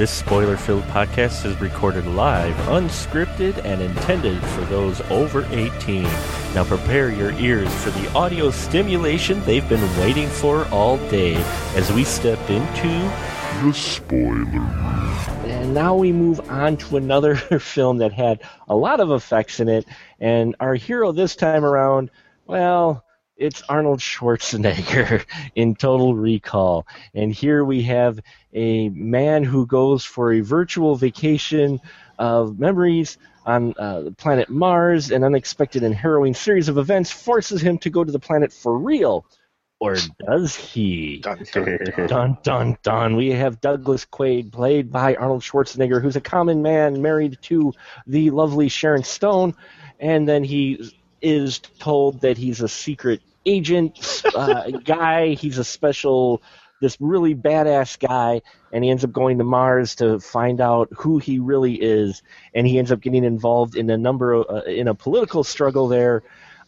This spoiler filled podcast is recorded live, unscripted, and intended for those over 18. Now prepare your ears for the audio stimulation they've been waiting for all day as we step into the spoiler. And now we move on to another film that had a lot of effects in it, and our hero this time around, well, it's Arnold Schwarzenegger in Total Recall. And here we have a man who goes for a virtual vacation of memories on uh, the planet Mars. An unexpected and harrowing series of events forces him to go to the planet for real. Or does he? Dun, dun, dun. Dun dun dun. We have Douglas Quaid, played by Arnold Schwarzenegger, who's a common man married to the lovely Sharon Stone, and then he is told that he's a secret agent uh, guy. He's a special, this really badass guy, and he ends up going to Mars to find out who he really is, and he ends up getting involved in a number of, uh, in a political struggle there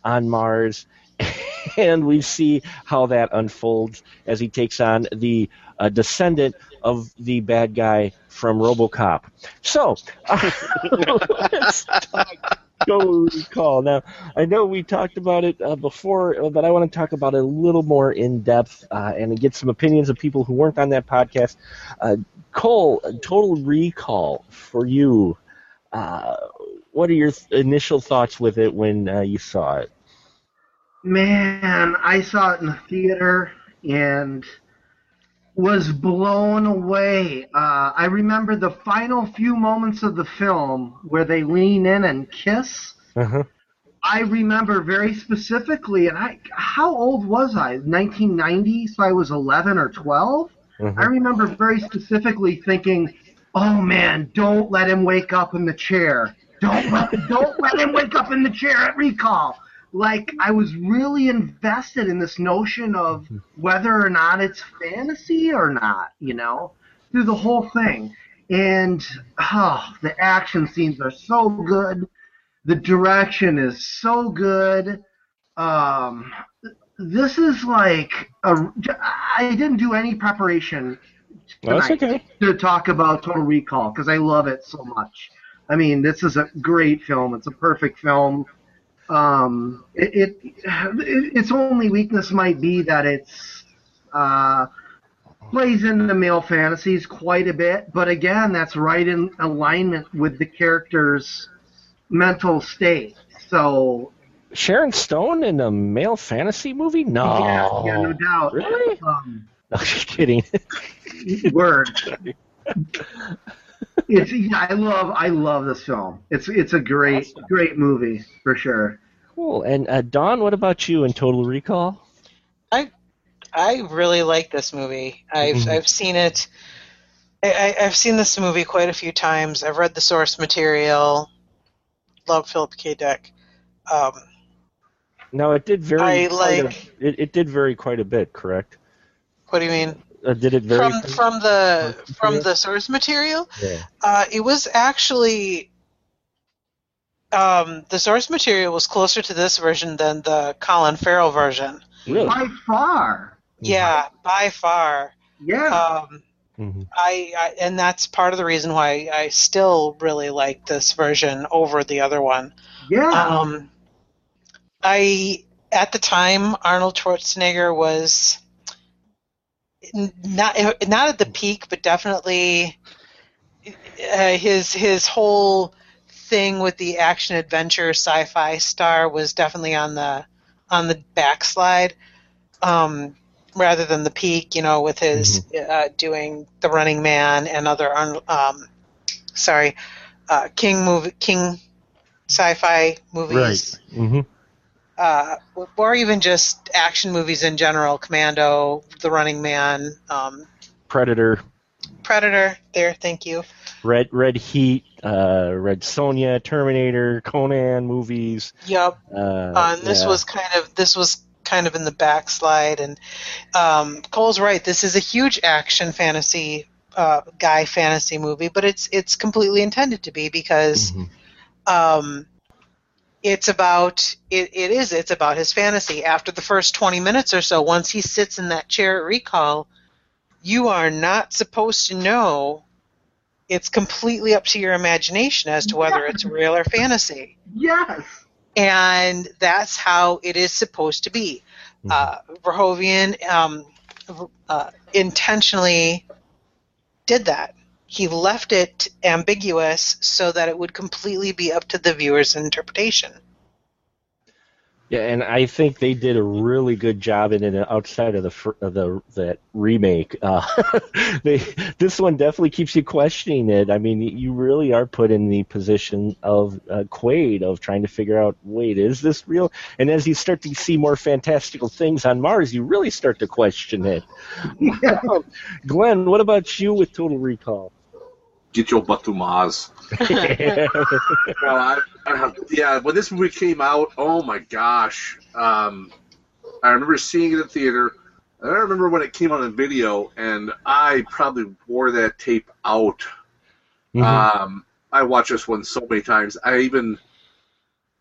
on Mars. and we see how that unfolds as he takes on the uh, descendant of the bad guy from RoboCop. So, let's talk Total Recall. Now, I know we talked about it uh, before, but I want to talk about it a little more in depth uh, and get some opinions of people who weren't on that podcast. Uh, Cole, Total Recall for you. Uh, what are your th- initial thoughts with it when uh, you saw it? Man, I saw it in the theater and was blown away. Uh, I remember the final few moments of the film where they lean in and kiss. Uh-huh. I remember very specifically, and I how old was I? 1990, so I was 11 or 12. Mhm. I remember very specifically thinking, "Oh man, don't let him wake up in the chair. Don't let don't let him wake up in the chair at recall." Like I was really invested in this notion of whether or not it's fantasy or not, you know, through the whole thing. And oh, the action scenes are so good. The direction is so good. Um, this is like a. I didn't do any preparation tonight okay. to talk about Total Recall because I love it so much. I mean, this is a great film. It's a perfect film. Um, it, it, it its only weakness might be that it's uh, plays into male fantasies quite a bit, but again, that's right in alignment with the character's mental state. So Sharon Stone in a male fantasy movie? No. yeah, yeah, no doubt. Really? Um, No, just kidding. word. It's yeah, I love I love this film. It's it's a great Awesome. great movie for sure. Cool. And uh, Dawn, what about you in Total Recall? I I really like this movie. I've Mhm. I've seen it. I, I've seen this movie quite a few times. I've read the source material. Love Philip K. Dick. Um, No, it did very. I quite a- like- it, it did vary quite a bit, correct? what do you mean? Uh, did it vary? From from the source from material? the source material, yeah. uh, it was actually um, the source material was closer to this version than the Colin Farrell version. Really? By far. Yeah, by far. Yeah. Um, Mhm. I, I and that's part of the reason why I still really like this version over the other one. yeah. Um, I at the time Arnold Schwarzenegger was not not at the peak, but definitely uh, his his whole thing with the action adventure sci-fi star was definitely on the on the backslide. Um, rather than the peak, you know, with his uh, doing the Running Man and other, um, sorry, uh, King movie, King sci-fi movies, hmm uh, or even just action movies in general. Commando, The Running Man, um, Predator, Predator. There, thank you. Red Red Heat, uh, Red Sonja, Terminator, Conan movies. Yep. Uh, and this yeah. was kind of this was kind of in the backslide. And um, Cole's right. This is a huge action fantasy uh, guy fantasy movie, but it's it's completely intended to be because. Mhm. um, it's about it, it is it's about his fantasy after the first 20 minutes or so once he sits in that chair at recall you are not supposed to know it's completely up to your imagination as to whether it's real or fantasy. Yes. And that's how it is supposed to be. Uh, Verhoeven um, uh, intentionally did that. He left it ambiguous so that it would completely be up to the viewer's interpretation. Yeah, and I think they did a really good job in it outside of the of the that remake. Uh, they this one definitely keeps you questioning it. I mean, you really are put in the position of uh, Quaid of trying to figure out, wait, is this real? And as you start to see more fantastical things on Mars, you really start to question it. Glenn, what about you with Total Recall? Get your butt to Mars. Well, I, I, yeah, when this movie came out, oh my gosh, um, I remember seeing it in theater. And I remember when it came out on video, and I probably wore that tape out. Mhm. Um, I watched this one so many times. I even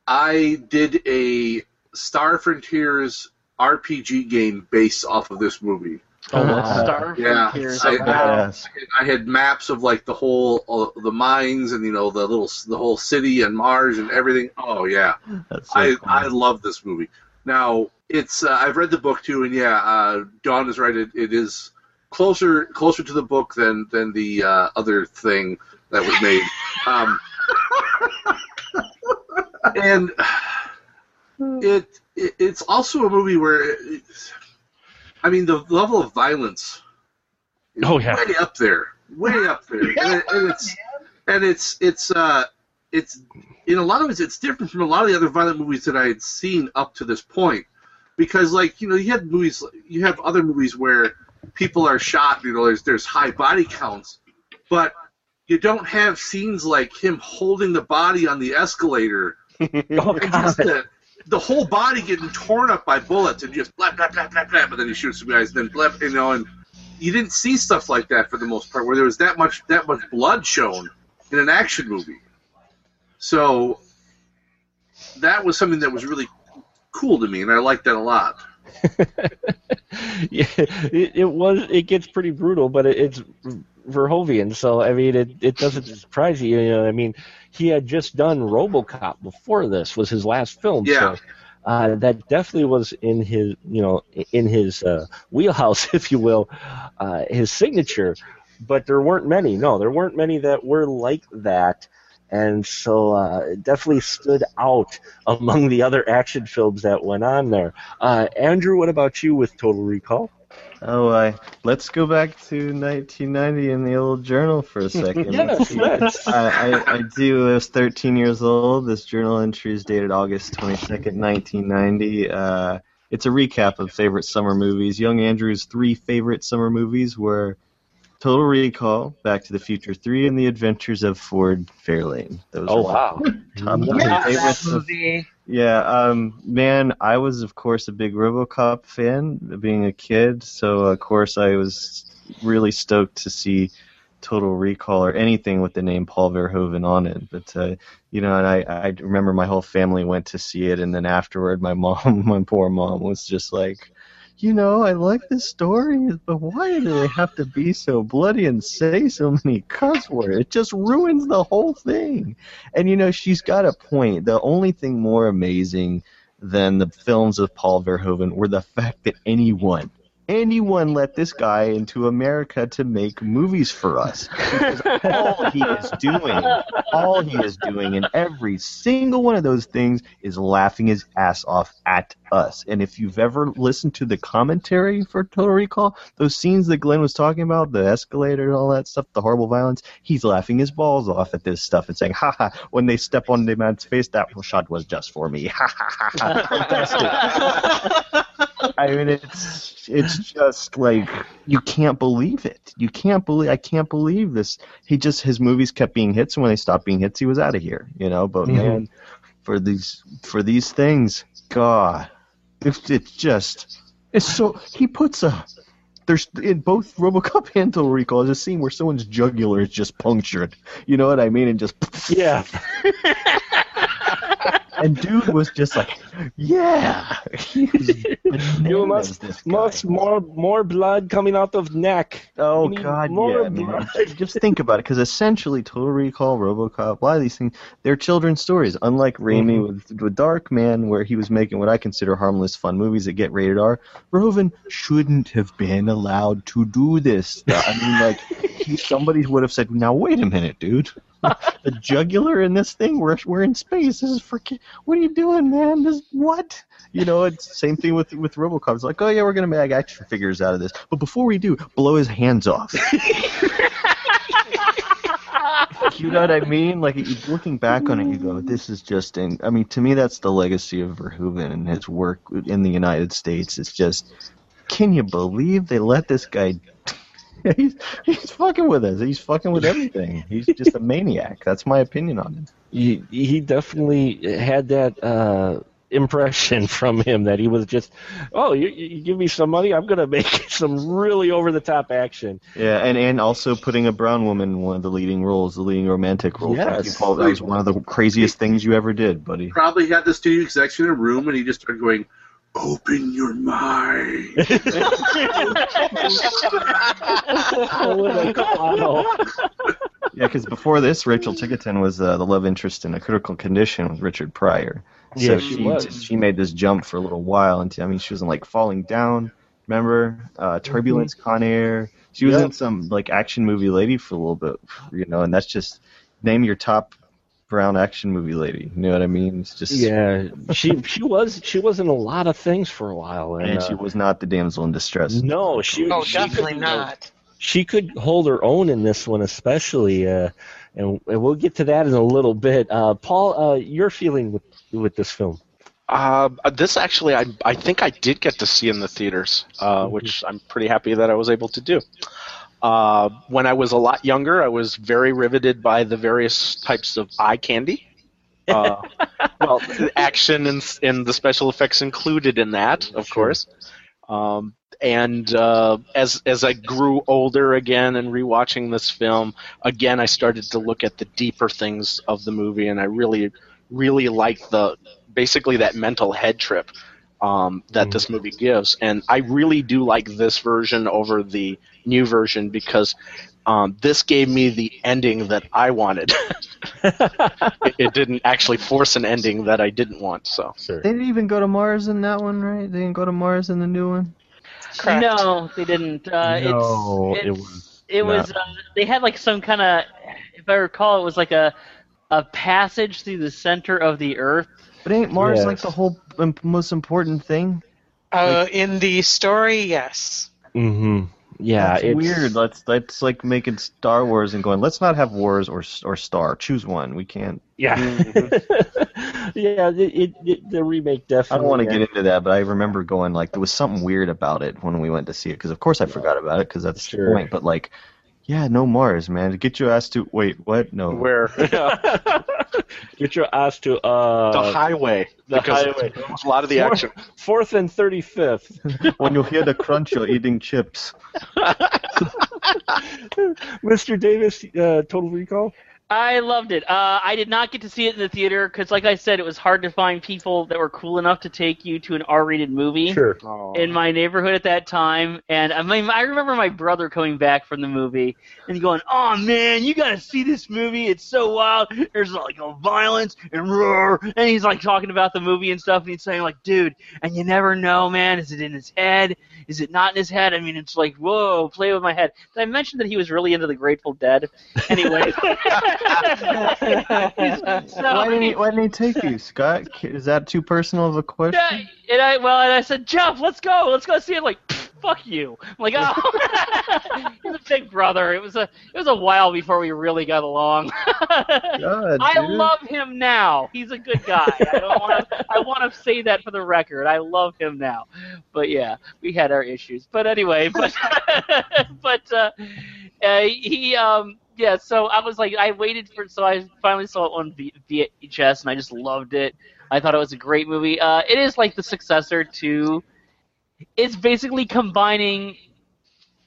I did a Star Frontiers RPG game based off of this movie. Oh, what's Uh, Star yeah, Frontiers I- about? Yes. I had maps of like the whole uh, the mines and you know the little the whole city and Mars and everything. Oh yeah, That's so I cool. I love this movie. Now it's uh, I've read the book too, and yeah, uh, Dawn is right. It, it is closer closer to the book than than the uh, other thing that was made. Um, and it, it it's also a movie where it, I mean the level of violence is Oh, yeah. way up there, way up there, and, it, and it's and it's it's uh it's in a lot of ways it's different from a lot of the other violent movies that I had seen up to this point. Because like you know you have movies you have other movies where people are shot you know there's there's high body counts. But you don't have scenes like him holding the body on the escalator Oh, and just the, the whole body getting torn up by bullets and just blah blah blah blah blah but then he shoots some guys then blah you know and you didn't see stuff like that for the most part where there was that much that much blood shown in an action movie so that was something that was really cool to me and I liked that a lot yeah, it, it was. It gets pretty brutal, but it, it's Verhoeven, so I mean, it it doesn't surprise you. You know, I mean, he had just done RoboCop before this was his last film. Yeah. So, uh, that definitely was in his, you know, in his uh, wheelhouse, if you will, uh, his signature. But there weren't many. No, there weren't many that were like that. And so uh, it definitely stood out among the other action films that went on there. Uh, Andrew, what about you with Total Recall? Oh, I let's go back to 1990 in the old journal for a second. Yes, let's. I, I, I do. I was 13 years old. This journal entry is dated August 22nd, 1990. Uh, it's a recap of favorite summer movies. Young Andrew's three favorite summer movies were Total Recall, Back to the Future 3, and The Adventures of Ford Fairlane. Those Oh are wow! top Yes, three that of movie. Yeah, um, man, I was of course a big RoboCop fan, being a kid. So of course I was really stoked to see Total Recall or anything with the name Paul Verhoeven on it. But uh, you know, and I I remember my whole family went to see it, and then afterward, my mom, my poor mom, was just like. You know, I like this story, but why do they have to be so bloody and say so many cuss words? It just ruins the whole thing. And you know, she's got a point. The only thing more amazing than the films of Paul Verhoeven were the fact that anyone, anyone let this guy into America to make movies for us. Because all he is doing, all he is doing in every single one of those things is laughing his ass off at us. And if you've ever listened to the commentary for Total Recall, those scenes that Glenn was talking about, the escalator and all that stuff, the horrible violence, he's laughing his balls off at this stuff and saying, ha ha, when they step on the man's face, that shot was just for me. Ha ha ha ha. I mean, it's it's just like you can't believe it. You can't believe I can't believe this. He just his movies kept being hits, and when they stopped being hits, he was out of here. You know, but Mhm. man, for these for these things, God, it's it's just it's so he puts a. There's in both RoboCop and Total Recall, there's a scene where someone's jugular is just punctured. You know what I mean? And just Yeah. and dude was just like, yeah. You must, must more more blood coming out of neck. Oh We need God, more yeah, man. blood. Just think about it, because essentially, Total Recall, RoboCop, a lot of these things, they're children's stories. Unlike Raimi Mhm. with, with Darkman, where he was making what I consider harmless, fun movies that get rated R. Verhoeven shouldn't have been allowed to do this. I mean, like, he, somebody would have said, "Now wait a minute, dude." a jugular in this thing. We're we're in space. This is for ki- What are you doing, man? This what? You know, it's the same thing with with RoboCop. It's like, oh yeah, we're gonna make action figures out of this, but before we do, blow his hands off. you know what I mean? Like looking back on it, you go, "This is just." In, I mean, to me, that's the legacy of Verhoeven and his work in the United States. It's just, can you believe they let this guy? he's he's fucking with us. He's fucking with everything. He's just a maniac. That's my opinion on him. He, he definitely had that uh, impression from him that he was just, oh, you, you give me some money, I'm gonna make some really over the top action. Yeah, and and also putting a brown woman in one of the leading roles, the leading romantic role. Thank Yes. Paul. That was one of the craziest things you ever did, buddy. Probably had the studio execs in a room, and he just started going, "Open your mind." What a clown. Yeah, because before this, Rachel Ticotin was uh, the love interest in a critical condition with Richard Pryor. So Yeah, she she was. she made this jump for a little while. And I mean, she was in like Falling Down. Remember uh, Turbulence, Con Air. She was Yep. in some like action movie lady for a little bit, you know. And that's just name your top brown action movie lady. You know what I mean? It's just Yeah, she she was she was in a lot of things for a while, and, And she uh, was not the damsel in distress. no, she Oh, she definitely could- not. She could hold her own in this one, especially, uh, and, and we'll get to that in a little bit. Uh, Paul, uh, your feeling with with this film? Uh, this actually, I I think I did get to see in the theaters, uh, which I'm pretty happy that I was able to do. Uh, when I was a lot younger, I was very riveted by the various types of eye candy. Uh, well, the action and, and the special effects included in that, of course. Um, and uh, as as I grew older again and rewatching this film, again I started to look at the deeper things of the movie, and I really, really liked the basically that mental head trip um, that this movie gives. And I really do like this version over the new version because um, this gave me the ending that I wanted. it, it didn't actually force an ending that I didn't want. So Sure. They didn't even go to Mars in that one, right? They didn't go to Mars in the new one. Correct. No, they didn't. Uh, no, it's, it was. it was. Uh, they had like some kind of, if I recall, it was like a a passage through the center of the Earth. But ain't Mars Yes. like the whole im- most important thing? Uh, in the story, yes. Mm-hmm. Yeah, That's it's weird. Let's let's like making Star Wars and going. Let's not have wars or or Star. Choose one. We can't. Yeah, yeah. It, it, it, the remake definitely. I don't want to get into that, but I remember going like there was something weird about it when we went to see it because of course I forgot about it because that's Sure. the point. But like, yeah, no Mars, man. Get your ass to wait. What? No. where Get your ass to uh, the highway, the highway. a lot of the Four- action. Fourth and thirty fifth. when you hear the crunch, you're eating chips. Mr. Davis, uh, Total Recall. I loved it. Uh, I did not get to see it in the theater because, like I said, it was hard to find people that were cool enough to take you to an R-rated movie. Sure. In my neighborhood at that time, and I mean, I remember my brother coming back from the movie and going, "Oh man, you gotta see this movie! It's so wild. There's like a violence and roar." And he's like talking about the movie and stuff, and he's saying like, "Dude, and you never know, man. Is it in his head? Is it not in his head? I mean, it's like, whoa, play with my head." Did I mention that he was really into the Grateful Dead? Anyway. Why didn't he, why didn't he take you, Scott? Is that too personal of a question? Yeah, and I well, and I said, Jeff, let's go, let's go see it. Like, fuck you. I'm like, oh, he's a big brother. It was a it was a while before we really got along. God, I dude. love him now. He's a good guy. I don't want to. I want to say that for the record. I love him now. But yeah, we had our issues. But anyway, but but uh, uh, he um yeah. So I was like, I waited for. So I finally saw it on VHS, and I just loved it. I thought it was a great movie. Uh, it is like the successor to. It's basically combining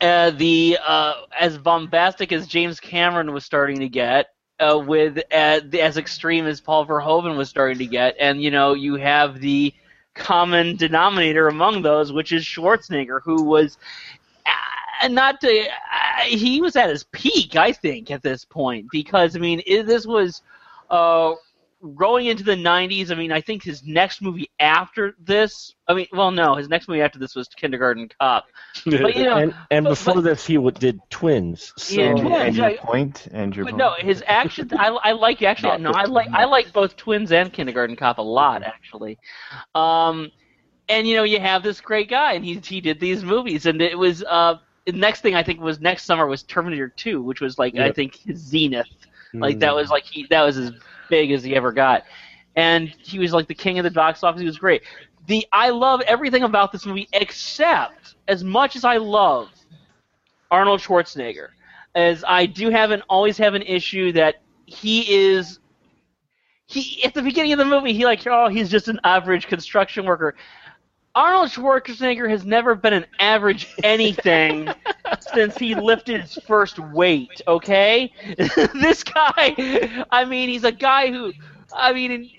uh, the uh, as bombastic as James Cameron was starting to get uh, with uh, as extreme as Paul Verhoeven was starting to get, and you know you have the common denominator among those, which is Schwarzenegger, who was uh, not to, uh, he was at his peak, I think, at this point, because I mean i this was uh, going into the 90s. I mean, I think his next movie after this, I mean, well, no, his next movie after this was Kindergarten Cop. But you know, and and but- before but- this, he w- did Twins. So, Yeah, and, Twins, and your I- point, and your But point. no, his action. I, I like actually. No, I like. I like both Twins and Kindergarten Cop a lot actually. Um, and you know you have this great guy, and he he did these movies, and it was uh the next thing I think was next summer was Terminator Two, which was like I think his zenith. Hmm. Like that was like he that was as big as he ever got, and he was like the king of the box office. He was great. The I love everything about this movie except as much as I love Arnold Schwarzenegger, as I do have and always have an issue that he is. He at the beginning of the movie, he like oh he's just an average construction worker. Arnold Schwarzenegger has never been an average anything since he lifted his first weight, okay? this guy, I mean, he's a guy who, I mean,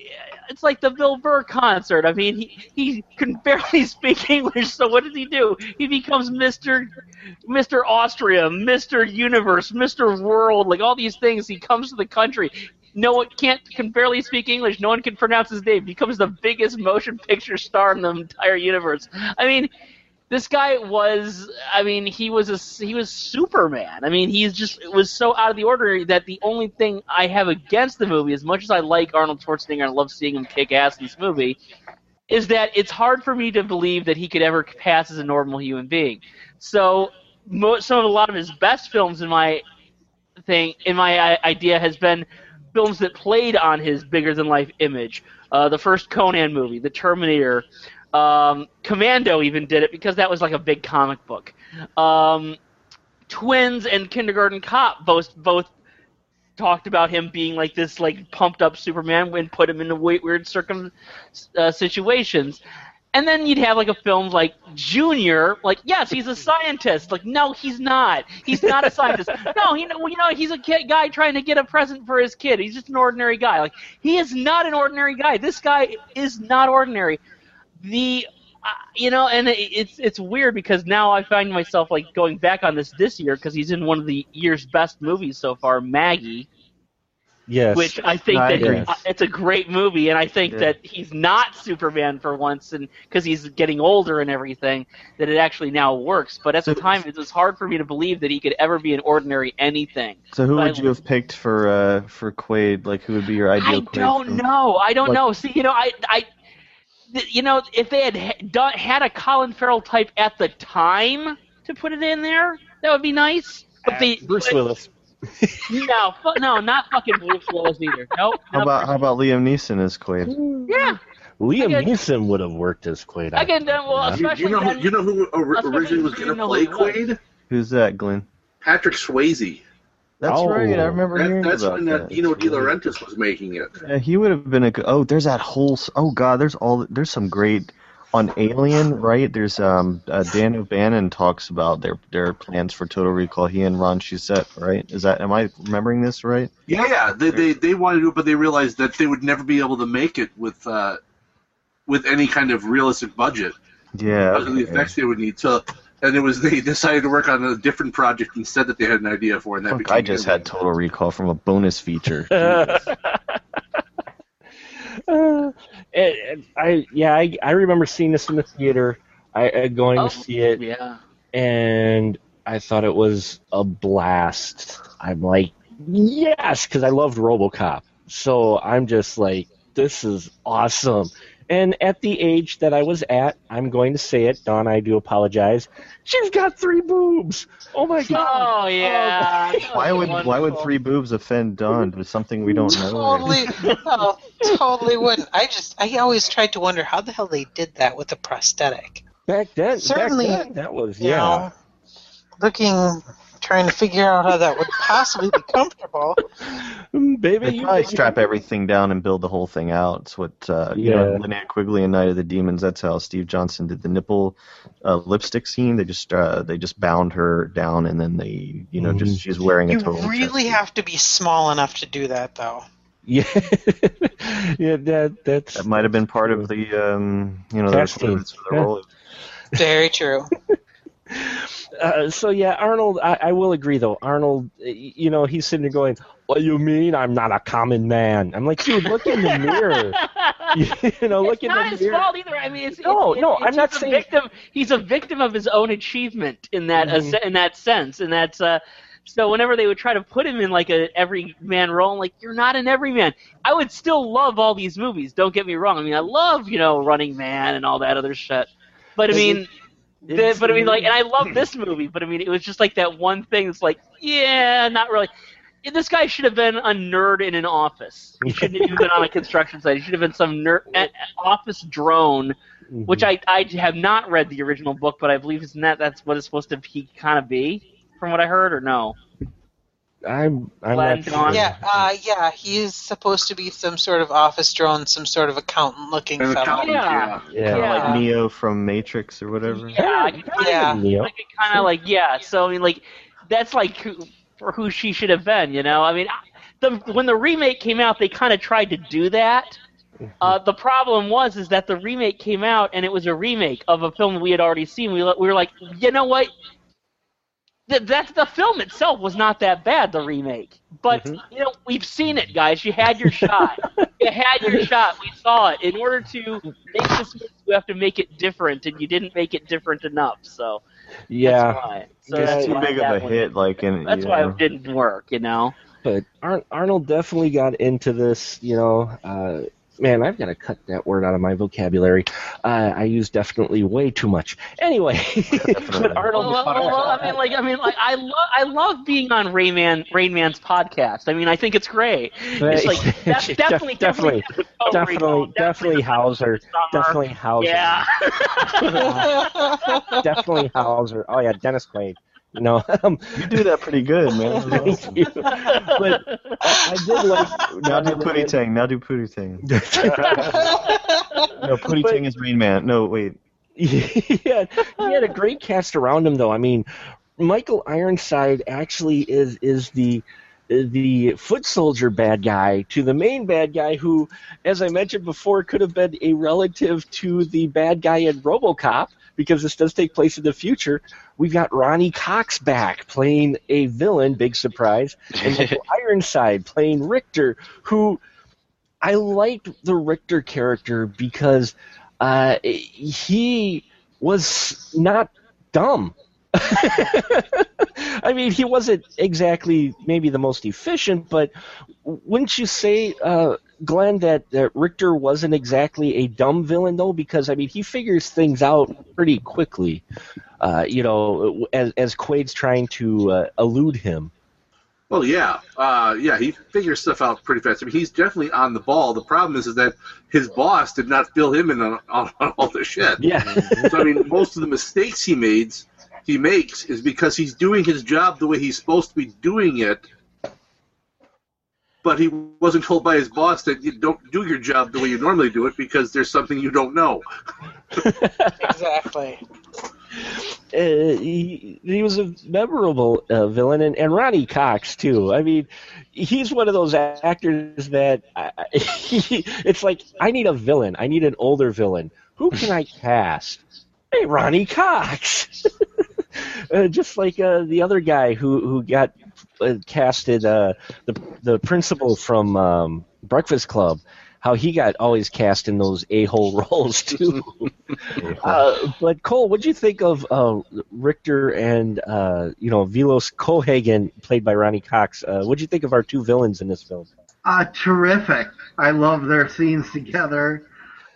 it's like the Bill Burr concert. I mean, he, he can barely speak English, so what does he do? He becomes Mr. Mr. Austria, Mr. Universe, Mr. World, like all these things. He comes to the country. No one can't can barely speak English. No one can pronounce his name. Becomes the biggest motion picture star in the entire universe. I mean, this guy was I mean he was a he was Superman. I mean he's just it was so out of the ordinary that the only thing I have against the movie, as much as I like Arnold Schwarzenegger and I love seeing him kick ass in this movie, is that it's hard for me to believe that he could ever pass as a normal human being. So some of a lot of his best films in my thing in my uh, idea has been films that played on his bigger than life image. Uh, the first Conan movie, The Terminator, um, Commando even did it because that was like a big comic book. Um, Twins and Kindergarten Cop both both talked about him being like this like pumped up Superman and put him into we- weird circum uh, situations. And then you'd have like a film like Junior, like yes, he's a scientist. Like no, he's not. He's not a scientist. no, he, you know, he's a kid, guy trying to get a present for his kid. He's just an ordinary guy. Like he is not an ordinary guy. This guy is not ordinary. The uh, you know, and it, it's it's weird because now I find myself like going back on this this year because he's in one of the year's best movies so far, Maggie yes. which I think I that agree. uh, it's a great movie, and I think Yeah. that he's not Superman for once, and because he's getting older and everything, that it actually now works. But at the time, it was hard for me to believe that he could ever be an ordinary anything. So who But I- would you have picked for uh, for Quaid? Like who would be your ideal I Quaid? don't film? know. I don't Like- know. See, you know, I, I, th- you know, if they had ha- done, had a Colin Farrell type at the time to put it in there, that would be nice. But the Bruce but- Willis. No, fu- no, not fucking Bruce Willis either. Nope. How not about how about Liam Neeson as Quaid? yeah, Liam I get- Neeson would have worked as Quaid. I Again, then, well, think. You, especially you know, who, then- you know who or- especially originally was you going to know play who he. Quaid? Who's that, Glenn? Patrick Swayze. That's Oh. right. I remember hearing That, hearing that's about when that. uh, Dino De Laurentiis was making it. Yeah, he would have been a good. Oh, there's that whole. s- Oh God, there's all. There's some great on Alien, right? There's um uh, Dan O'Bannon talks about their their plans for Total Recall. He and Ron Shusett, right? Is that am I remembering this right? Yeah, yeah. They, they they wanted to, but they realized that they would never be able to make it with uh, with any kind of realistic budget Yeah. because of the effects they would need. So, and it was they decided to work on a different project instead that they had an idea for, and that Fuck, became I just had Total Recall from a bonus feature. Uh, and- and I yeah I, I remember seeing this in the theater. I uh, going Oh, to see it, yeah. and I thought it was a blast. I'm like, yes, because I loved RoboCop. So I'm just like, this is awesome. And at the age that I was at, I'm going to say it, Dawn. I do apologize. She's got three boobs. Oh my god. Oh, oh yeah. why would why would three boobs offend Dawn? It's something we don't know. Totally, no, totally wouldn't. I just, I always tried to wonder how the hell they did that with a prosthetic. Back then, Certainly, back then, that was You yeah. know, looking, trying to figure out how that would possibly be comfortable. Mm, Baby, They you probably strap everything down and build the whole thing out. It's what uh, you know, Yeah. Linnea Quigley and Night of the Demons. That's how Steve Johnson did the nipple uh, lipstick scene. They just uh, they just bound her down and then they you know Mhm. just she's wearing a You really chest. have to be small enough to do that, though. Yeah, yeah, that that's That might have been part of the um, you know the Casting. requirements for the Yeah. role. Very true. Uh, so yeah, Arnold. I, I will agree though. Arnold, you know, he's sitting there going, "What you mean? I'm not a common man." I'm like, dude, look in the mirror. you know, look it's in the mirror. not his fault either. I mean, it's, No, it's, no, it's, I'm not a saying- victim. He's a victim of his own achievement in that Mhm. in that sense, and that's uh. So whenever they would try to put him in like a every man role, I'm like you're not an everyman. I would still love all these movies. Don't get me wrong. I mean, I love you know Running Man and all that other shit. But I mean, the, but I mean, like, and I love this movie. But I mean, it was just like that one thing. that's like, yeah, not really. This guy should have been a nerd in an office. He shouldn't have even been on a construction site. He should have been some nerd office drone Mhm. which I, I have not read the original book, but I believe isn't that that's what it's supposed to be kind of be, from what I heard, or no? I'm, I'm not sure. Yeah, uh, yeah, he is supposed to be some sort of office drone, some sort of accountant-looking An fellow. accountant, Yeah. yeah. Yeah. Kinda Yeah. like Neo from Matrix or whatever. Yeah, kinda- Yeah. Neo. I could kind of like yeah. So I mean, like that's like who, for who she should have been, you know. I mean, the when the remake came out, they kind of tried to do that. Uh, the problem was is that the remake came out and it was a remake of a film we had already seen. We we were like, you know what? Th- that's the film itself was not that bad, the remake. But you know, we've seen it, guys. You had your shot. you had your shot. We saw it. In order to make this movie, you have to make it different, and you didn't make it different enough. So Yeah, that's why. So Yeah, that's It's too why big of a one- hit, like in That's you why it didn't work. You know. but Ar- Arnold definitely got into this. You know, uh, man, I've got to cut that word out of my vocabulary. Uh, I use definitely way too much. Anyway, but Arnold. Well, well, well, I mean, like, I mean, like, I love, I love being on Rain Man, Rain Man's podcast. I mean, I think it's great. It's like that's Def- definitely, definitely, definitely, definitely Hauser, definitely Hauser, Yeah. definitely Hauser. Oh yeah, Dennis Quaid. You know, um, You do that pretty good, man. thank you. But I, I did like now do Pootie Tang. Now do Pootie Tang. No, Pootie But- Tang is Rain Man. No, wait. he had, he had a great cast around him, though. I mean, Michael Ironside actually is is the the foot soldier bad guy to the main bad guy, who, as I mentioned before, could have been a relative to the bad guy in RoboCop because this does take place in the future. We've got Ronny Cox back playing a villain, big surprise, and Michael Ironside playing Richter, who I liked the Richter character because uh, he was not dumb. I mean, he wasn't exactly maybe the most efficient, but wouldn't you say, uh, Glenn, that, that Richter wasn't exactly a dumb villain, though? Because, I mean, he figures things out pretty quickly, uh, you know, as, as Quaid's trying to uh, elude him. Well, yeah, uh, yeah, he figures stuff out pretty fast. I mean, he's definitely on the ball. The problem is, is that his boss did not fill him in on, on, on all the shit. Yeah. So I mean, most of the mistakes he made, he makes, is because he's doing his job the way he's supposed to be doing it. But he wasn't told by his boss that you don't do your job the way you normally do it because there's something you don't know. exactly. uh, he, he was a memorable uh, villain, and, and Ronny Cox too. I mean, he's one of those actors that I, he, it's like I need a villain. I need an older villain. Who can I cast? Hey, Ronny Cox. uh, just like uh, the other guy who who got uh, casted, uh, the the principal from um, Breakfast Club. How he got always cast in those a-hole roles too. Uh, but Cole, what do you think of uh, Richter and uh, you know Vilos Cohaagen, played by Ronny Cox? Uh, what do you think of our two villains in this film? Uh, terrific. I love their scenes together.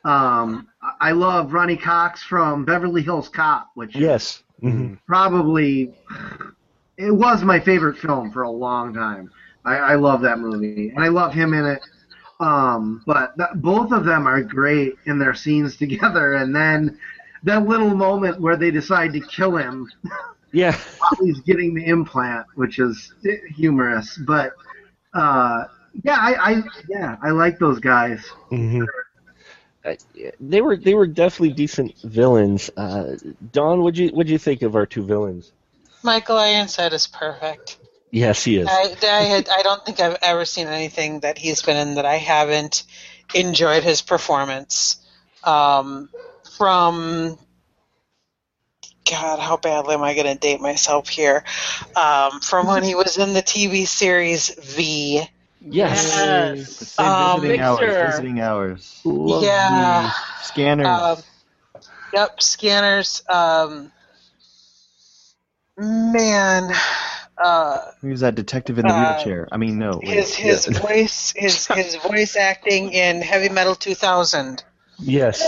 Um, I love Ronny Cox from Beverly Hills Cop, which Yes. Is probably it was my favorite film for a long time. I, I love that movie, and I love him in it. Um, but that, both of them are great in their scenes together, and then that little moment where they decide to kill him Yeah. while he's getting the implant, which is humorous. But uh, yeah, I, I yeah I like those guys. hmm Uh, yeah, they were they were definitely decent villains. Uh, Dawn, what'd you what'd you think of our two villains? Michael Ironside is perfect. Yes, he is. I, I, had, I don't think I've ever seen anything that he's been in that I haven't enjoyed his performance. Um, from God, how badly am I going to date myself here? Um, from when he was in the TV series V. Yes. Yes. Say Um, visiting hours. Visiting hours. Love Yeah. Scanners. Um, yep, scanners. Um, man, uh, Who's that detective in the uh, wheelchair? I mean, no. wait. his his Yeah. voice his his voice acting in Heavy Metal 2000. Yes.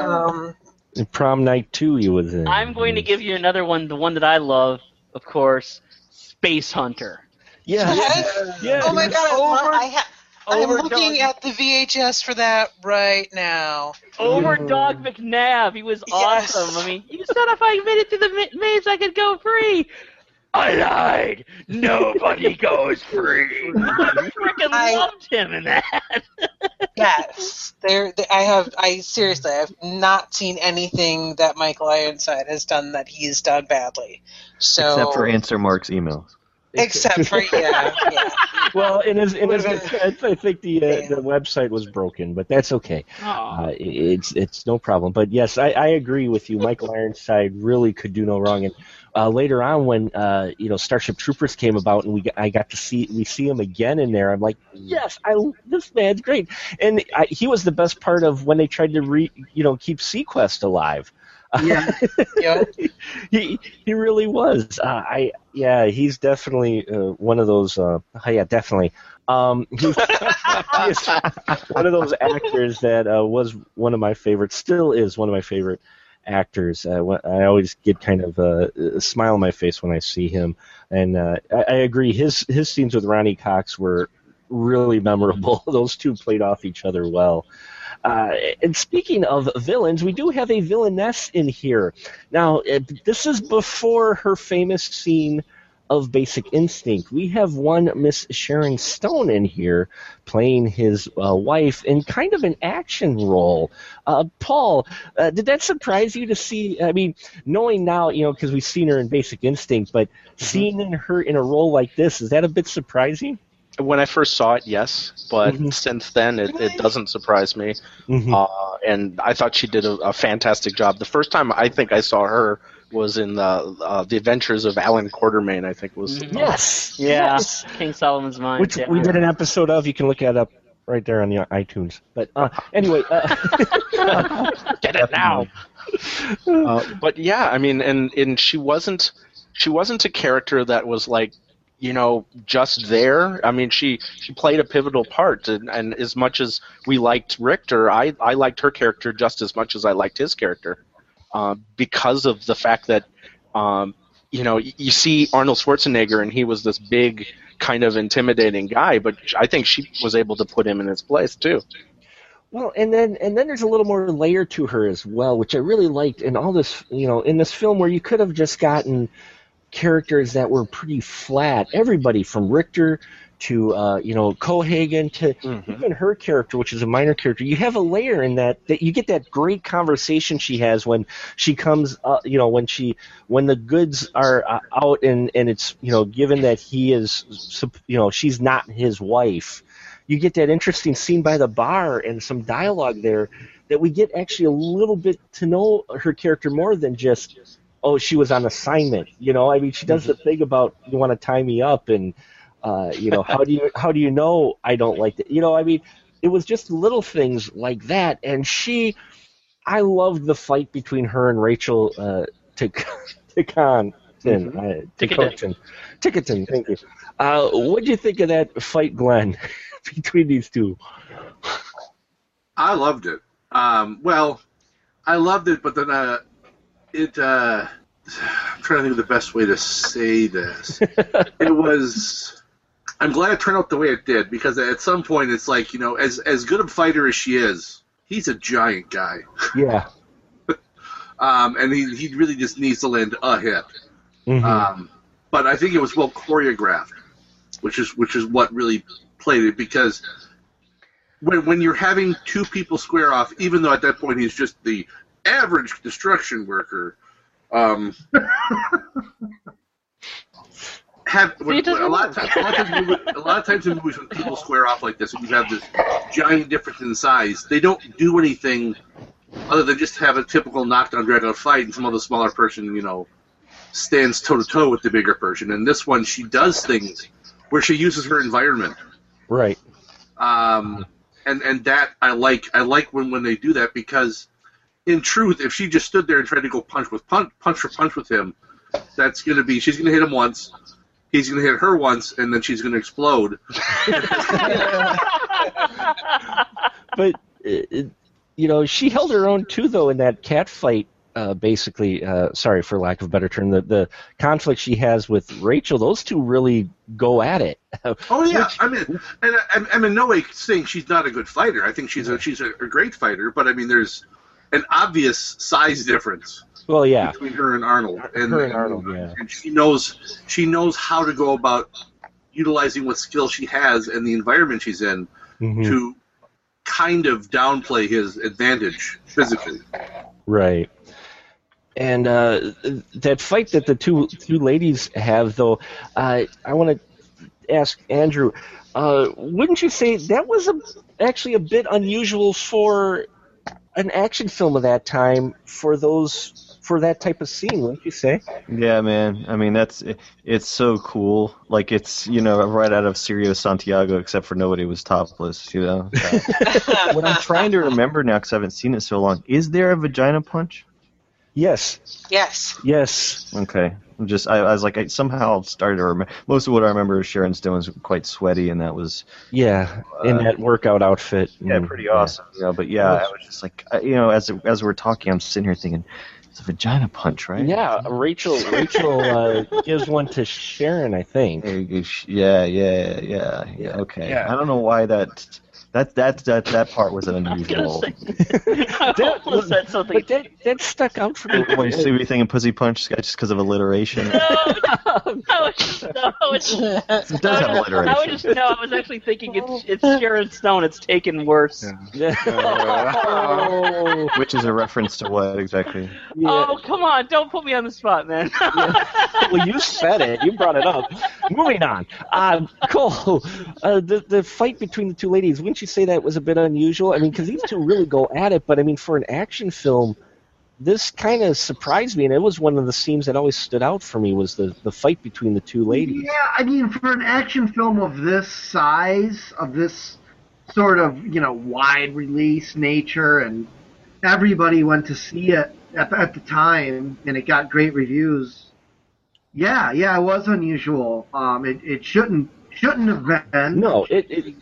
Um, In prom night two, he was in. I'm going to give you another one, the one that I love, of course, Space Hunter. Yeah. Yes. Yeah. oh my god, Over- I ha- I'm looking Dog- at the VHS for that right now. Over Yeah. Dog McNabb. He was Yes. awesome. I mean, you said if I made it to the ma- maze, I could go free. I lied. Nobody goes free. I freaking I- loved him in that. Yes, there. there- I have. I seriously, I've not seen anything that Michael Ironside has done that he's done badly. So Except for answer Mark's emails. Except for yeah, yeah. Well, in his in his defense, I think the uh, Yeah. the website was broken, but that's okay. Uh, it's it's no problem. But yes, I, I agree with you. Michael Ironside really could do no wrong. And uh, later on, when uh, you know Starship Troopers came about, and we I got to see we see him again in there, I'm like, yes, I this man's great. And I, he was the best part of when they tried to re you know keep seaQuest alive. Yeah. yeah. he he really was. Uh, I yeah, he's definitely uh, one of those. Uh, oh, yeah, definitely. Um, he's, he is one of those actors that uh, was one of my favorites. Still is one of my favorite actors. Uh, I always get kind of a, a smile on my face when I see him, and uh, I, I agree. His his scenes with Ronny Cox were really memorable. Those two played off each other well. Uh, and speaking of villains, we do have a villainess in here. Now, uh, this is before her famous scene of Basic Instinct. We have one Miss Sharon Stone in here playing his uh, wife in kind of an action role. Uh, Paul, uh, did that surprise you to see? I mean, knowing now, you know, because we've seen her in Basic Instinct, but seeing her in a role like this, is that a bit surprising? When I first saw it, yes, but Mhm. since then it, it doesn't surprise me. Mhm. Uh, and I thought she did a, a fantastic job. The first time I think I saw her was in the uh, the Adventures of Allan Quatermain. I think was Mhm. Yes. Yeah, Yes. King Solomon's Mine. which yeah. we did an episode of. You can look that up right there on the iTunes. But uh, anyway, uh, get it now. uh, but yeah, I mean, and and she wasn't she wasn't a character that was like you know just there. I mean, she she played a pivotal part, and, and as much as we liked Richter, I I liked her character just as much as I liked his character, uh, because of the fact that. Um, you know, you see Arnold Schwarzenegger, and he was this big, kind of intimidating guy, but I think she was able to put him in his place too. well, and then and then there's a little more layer to her as well, which I really liked in all this. You know, in this film where you could have just gotten characters that were pretty flat. Everybody from Richter to uh, you know Cohaagen to even her character, which is a minor character. You have a layer in that that you get that great conversation she has when she comes, uh, you know, when she when the goods are uh, out and and it's you know given that he is, you know, she's not his wife. You get that interesting scene by the bar and some dialogue there that we get actually a little bit to know her character more than just oh she was on assignment you know i mean she does the thing about you want to tie me up and uh, you know how do you how do you know i don't like that you know i mean it was just little things like that and she i loved the fight between her and rachel uh, Tik- Tikhon. Mhm. Uh, Ticotin. Ticotin. Ticotin, thank you. Uh, what do you think of that fight, Glenn, between these two? I loved it. Um, well, I loved it, but then uh, it. Uh, I'm trying to think of the best way to say this. it was. I'm glad it turned out the way it did because at some point it's like you know, as as good a fighter as she is, he's a giant guy, Yeah. um, and he he really just needs to land a hit. Mhm. Um, but I think it was well choreographed, which is which is what really played it because when when you're having two people square off, even though at that point he's just the average construction worker, um, have when, a lot of times, a lot of times, in a lot of times in movies when people square off like this and you have this giant difference in size, they don't do anything other than just have a typical knockdown drag out fight, and some other smaller person, you know, stands toe to toe with the bigger person. And this one, she does things where she uses her environment, Right. um, and and that I like. I like when when they do that because, in truth, if she just stood there and tried to go punch with punch punch for punch with him, that's gonna be she's gonna hit him once. He's gonna hit her once, and then she's gonna explode. but uh, it, you know she held her own too though in that cat fight uh, basically uh, sorry for lack of a better term the, the conflict she has with rachel those two really go at it Oh yeah, I mean, and I, I'm- I'm in no way saying she's not a good fighter. I think she's a she's a, a great fighter, but I mean, there's an obvious size difference well yeah between her and Arnold, and, Her and Arnold, yeah. and she knows she knows how to go about utilizing what skill she has and the environment she's in Mhm. to kind of downplay his advantage physically. right and uh, that fight that the two two ladies have though uh, i want to ask andrew uh, wouldn't you say that was a, actually a bit unusual for an action film of that time for those for that type of scene wouldn't you say Yeah, man. I mean, that's it, it's so cool. Like it's you know right out of Cirio Santiago, except for nobody was topless. You know. What I'm trying to remember now, because I haven't seen it so long, is there a vagina punch? Yes yes. yes Okay. I'm just I, I was like I somehow started to remember. Most of what I remember is Sharon Stone was quite sweaty, and that was Yeah, in Uh, that workout outfit. yeah pretty awesome. You know, but yeah, I was just like I, you know as as we're talking, I'm sitting here thinking it's a vagina punch, right? Yeah, Rachel. Rachel uh, gives one to Sharon, I think. Yeah, yeah, yeah, yeah. Okay. Yeah. I don't know why that that that that that part was I was unusual. say. I almost said something. But that that stuck out for me. When you see me thinking pussy punch just because of alliteration. No, no, I was just, no, I was, It does have alliteration. I was just no. I was actually thinking it's it's Sharon Stone. It's taken worse. Yeah. oh, Which is a reference to what exactly? yeah. Oh come on! Don't put me on the spot, man. well, you said it. You brought it up. Moving on. Uh, Cole, uh, the the fight between the two ladies. Wouldn't you say that was a bit unusual? I mean, because these two really go at it. But I mean, for an action film, this kind of surprised me, and it was one of the scenes that always stood out for me was the the fight between the two ladies. Yeah, I mean, for an action film of this size, of this sort of you know wide release nature, and everybody went to see it at the, at the time, and it got great reviews. Yeah, yeah, it was unusual. Um, it it shouldn't shouldn't have been. No, it, it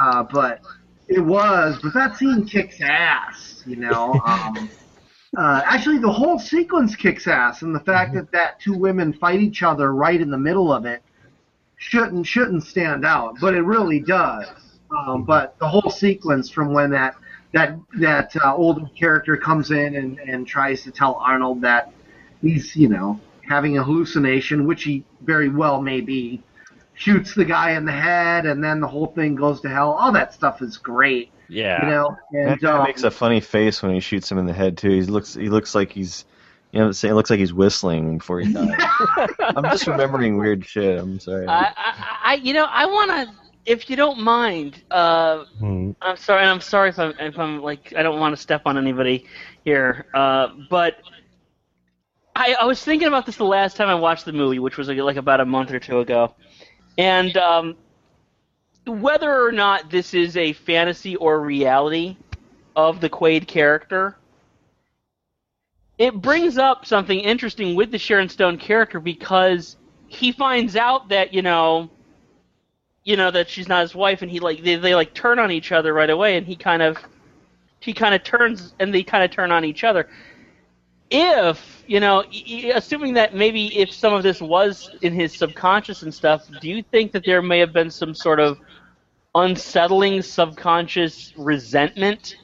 uh, but it was. But that scene kicks ass, you know. Um, uh, actually, the whole sequence kicks ass, and the fact that that two women fight each other right in the middle of it shouldn't shouldn't stand out, but it really does. Um, but the whole sequence from when that that that uh, older character comes in and, and tries to tell Arnold that he's you know having a hallucination, which he very well may be, shoots the guy in the head, and then the whole thing goes to hell. All that stuff is great, yeah. you know. That And guy um, makes a funny face when he shoots him in the head too. He looks he looks like he's you know what I'm saying? It looks like he's whistling before he dies. I'm just remembering weird shit. I'm sorry. I, I, I, you know, I want to, if you don't mind. Uh, Hmm. I'm sorry, and I'm sorry if I'm, if I'm like, I don't want to step on anybody here, uh, but I, I was thinking about this the last time I watched the movie, which was like, like about a month or two ago, and um, whether or not this is a fantasy or reality of the Quaid character, it brings up something interesting with the Sharon Stone character because he finds out that you know you know that she's not his wife and he like they, they like turn on each other right away and he kind of he kind of turns and they kind of turn on each other. If you know assuming that maybe if some of this was in his subconscious and stuff do you think that there may have been some sort of unsettling subconscious resentment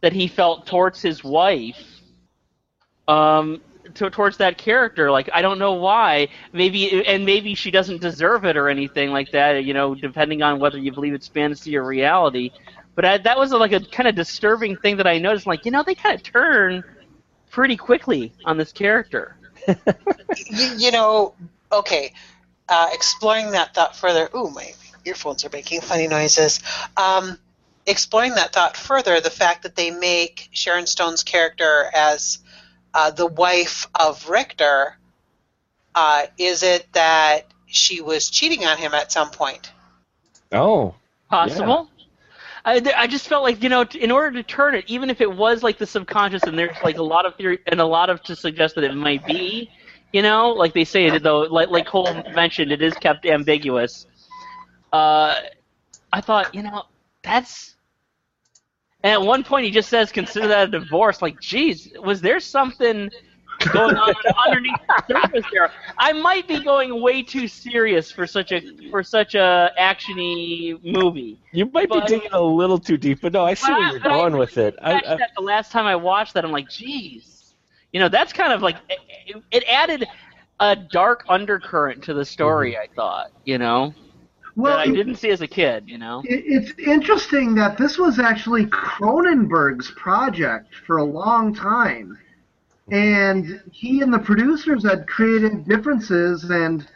that he felt towards his wife um to, towards that character. Like I don't know why. Maybe and maybe she doesn't deserve it or anything like that. You know, depending on whether you believe it's fantasy or reality. But I, that was like a kind of disturbing thing that I noticed. Like you know, they kind of turn pretty quickly on this character. you, you know, okay, uh, exploring that thought further. Ooh, my earphones are making funny noises. Um, exploring that thought further, the fact that they make Sharon Stone's character as uh, the wife of Richter, uh, is it that she was cheating on him at some point? Oh, Possible. I, I just felt like you know, in order to turn it, even if it was like the subconscious, and there's like a lot of theory and a lot of to suggest that it might be, you know, like they say it though, like like Cole mentioned, it is kept ambiguous. Uh, I thought, you know, that's. And at one point, he just says, "Consider that a divorce." Like, geez, was there something going on underneath the surface there? I might be going way too serious for such a for such a actiony movie. you might be digging a little too deep, but no, I see But where I- you're but I going with it. I, I, that the last time I watched that, I'm like, geez, you know, that's kind of like it, it added a dark undercurrent to the story. Mm-hmm. I thought, you know, Well, that I didn't see as a kid. You know, It's interesting that this was actually Cronenberg's project for a long time. And he and the producers had created differences, and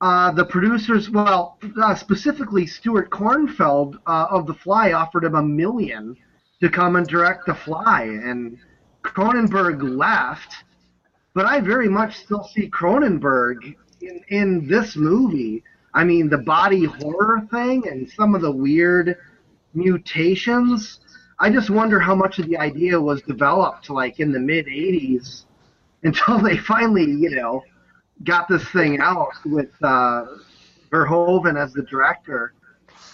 uh, the producers, well, uh, specifically Stuart Cornfeld uh, of The Fly, offered him a million to come and direct The Fly. And Cronenberg left, but I very much still see Cronenberg in, in this movie. I mean, the body horror thing and some of the weird mutations. I just wonder how much of the idea was developed, like in the mid '80s, until they finally, you know, got this thing out with uh, Verhoeven as the director.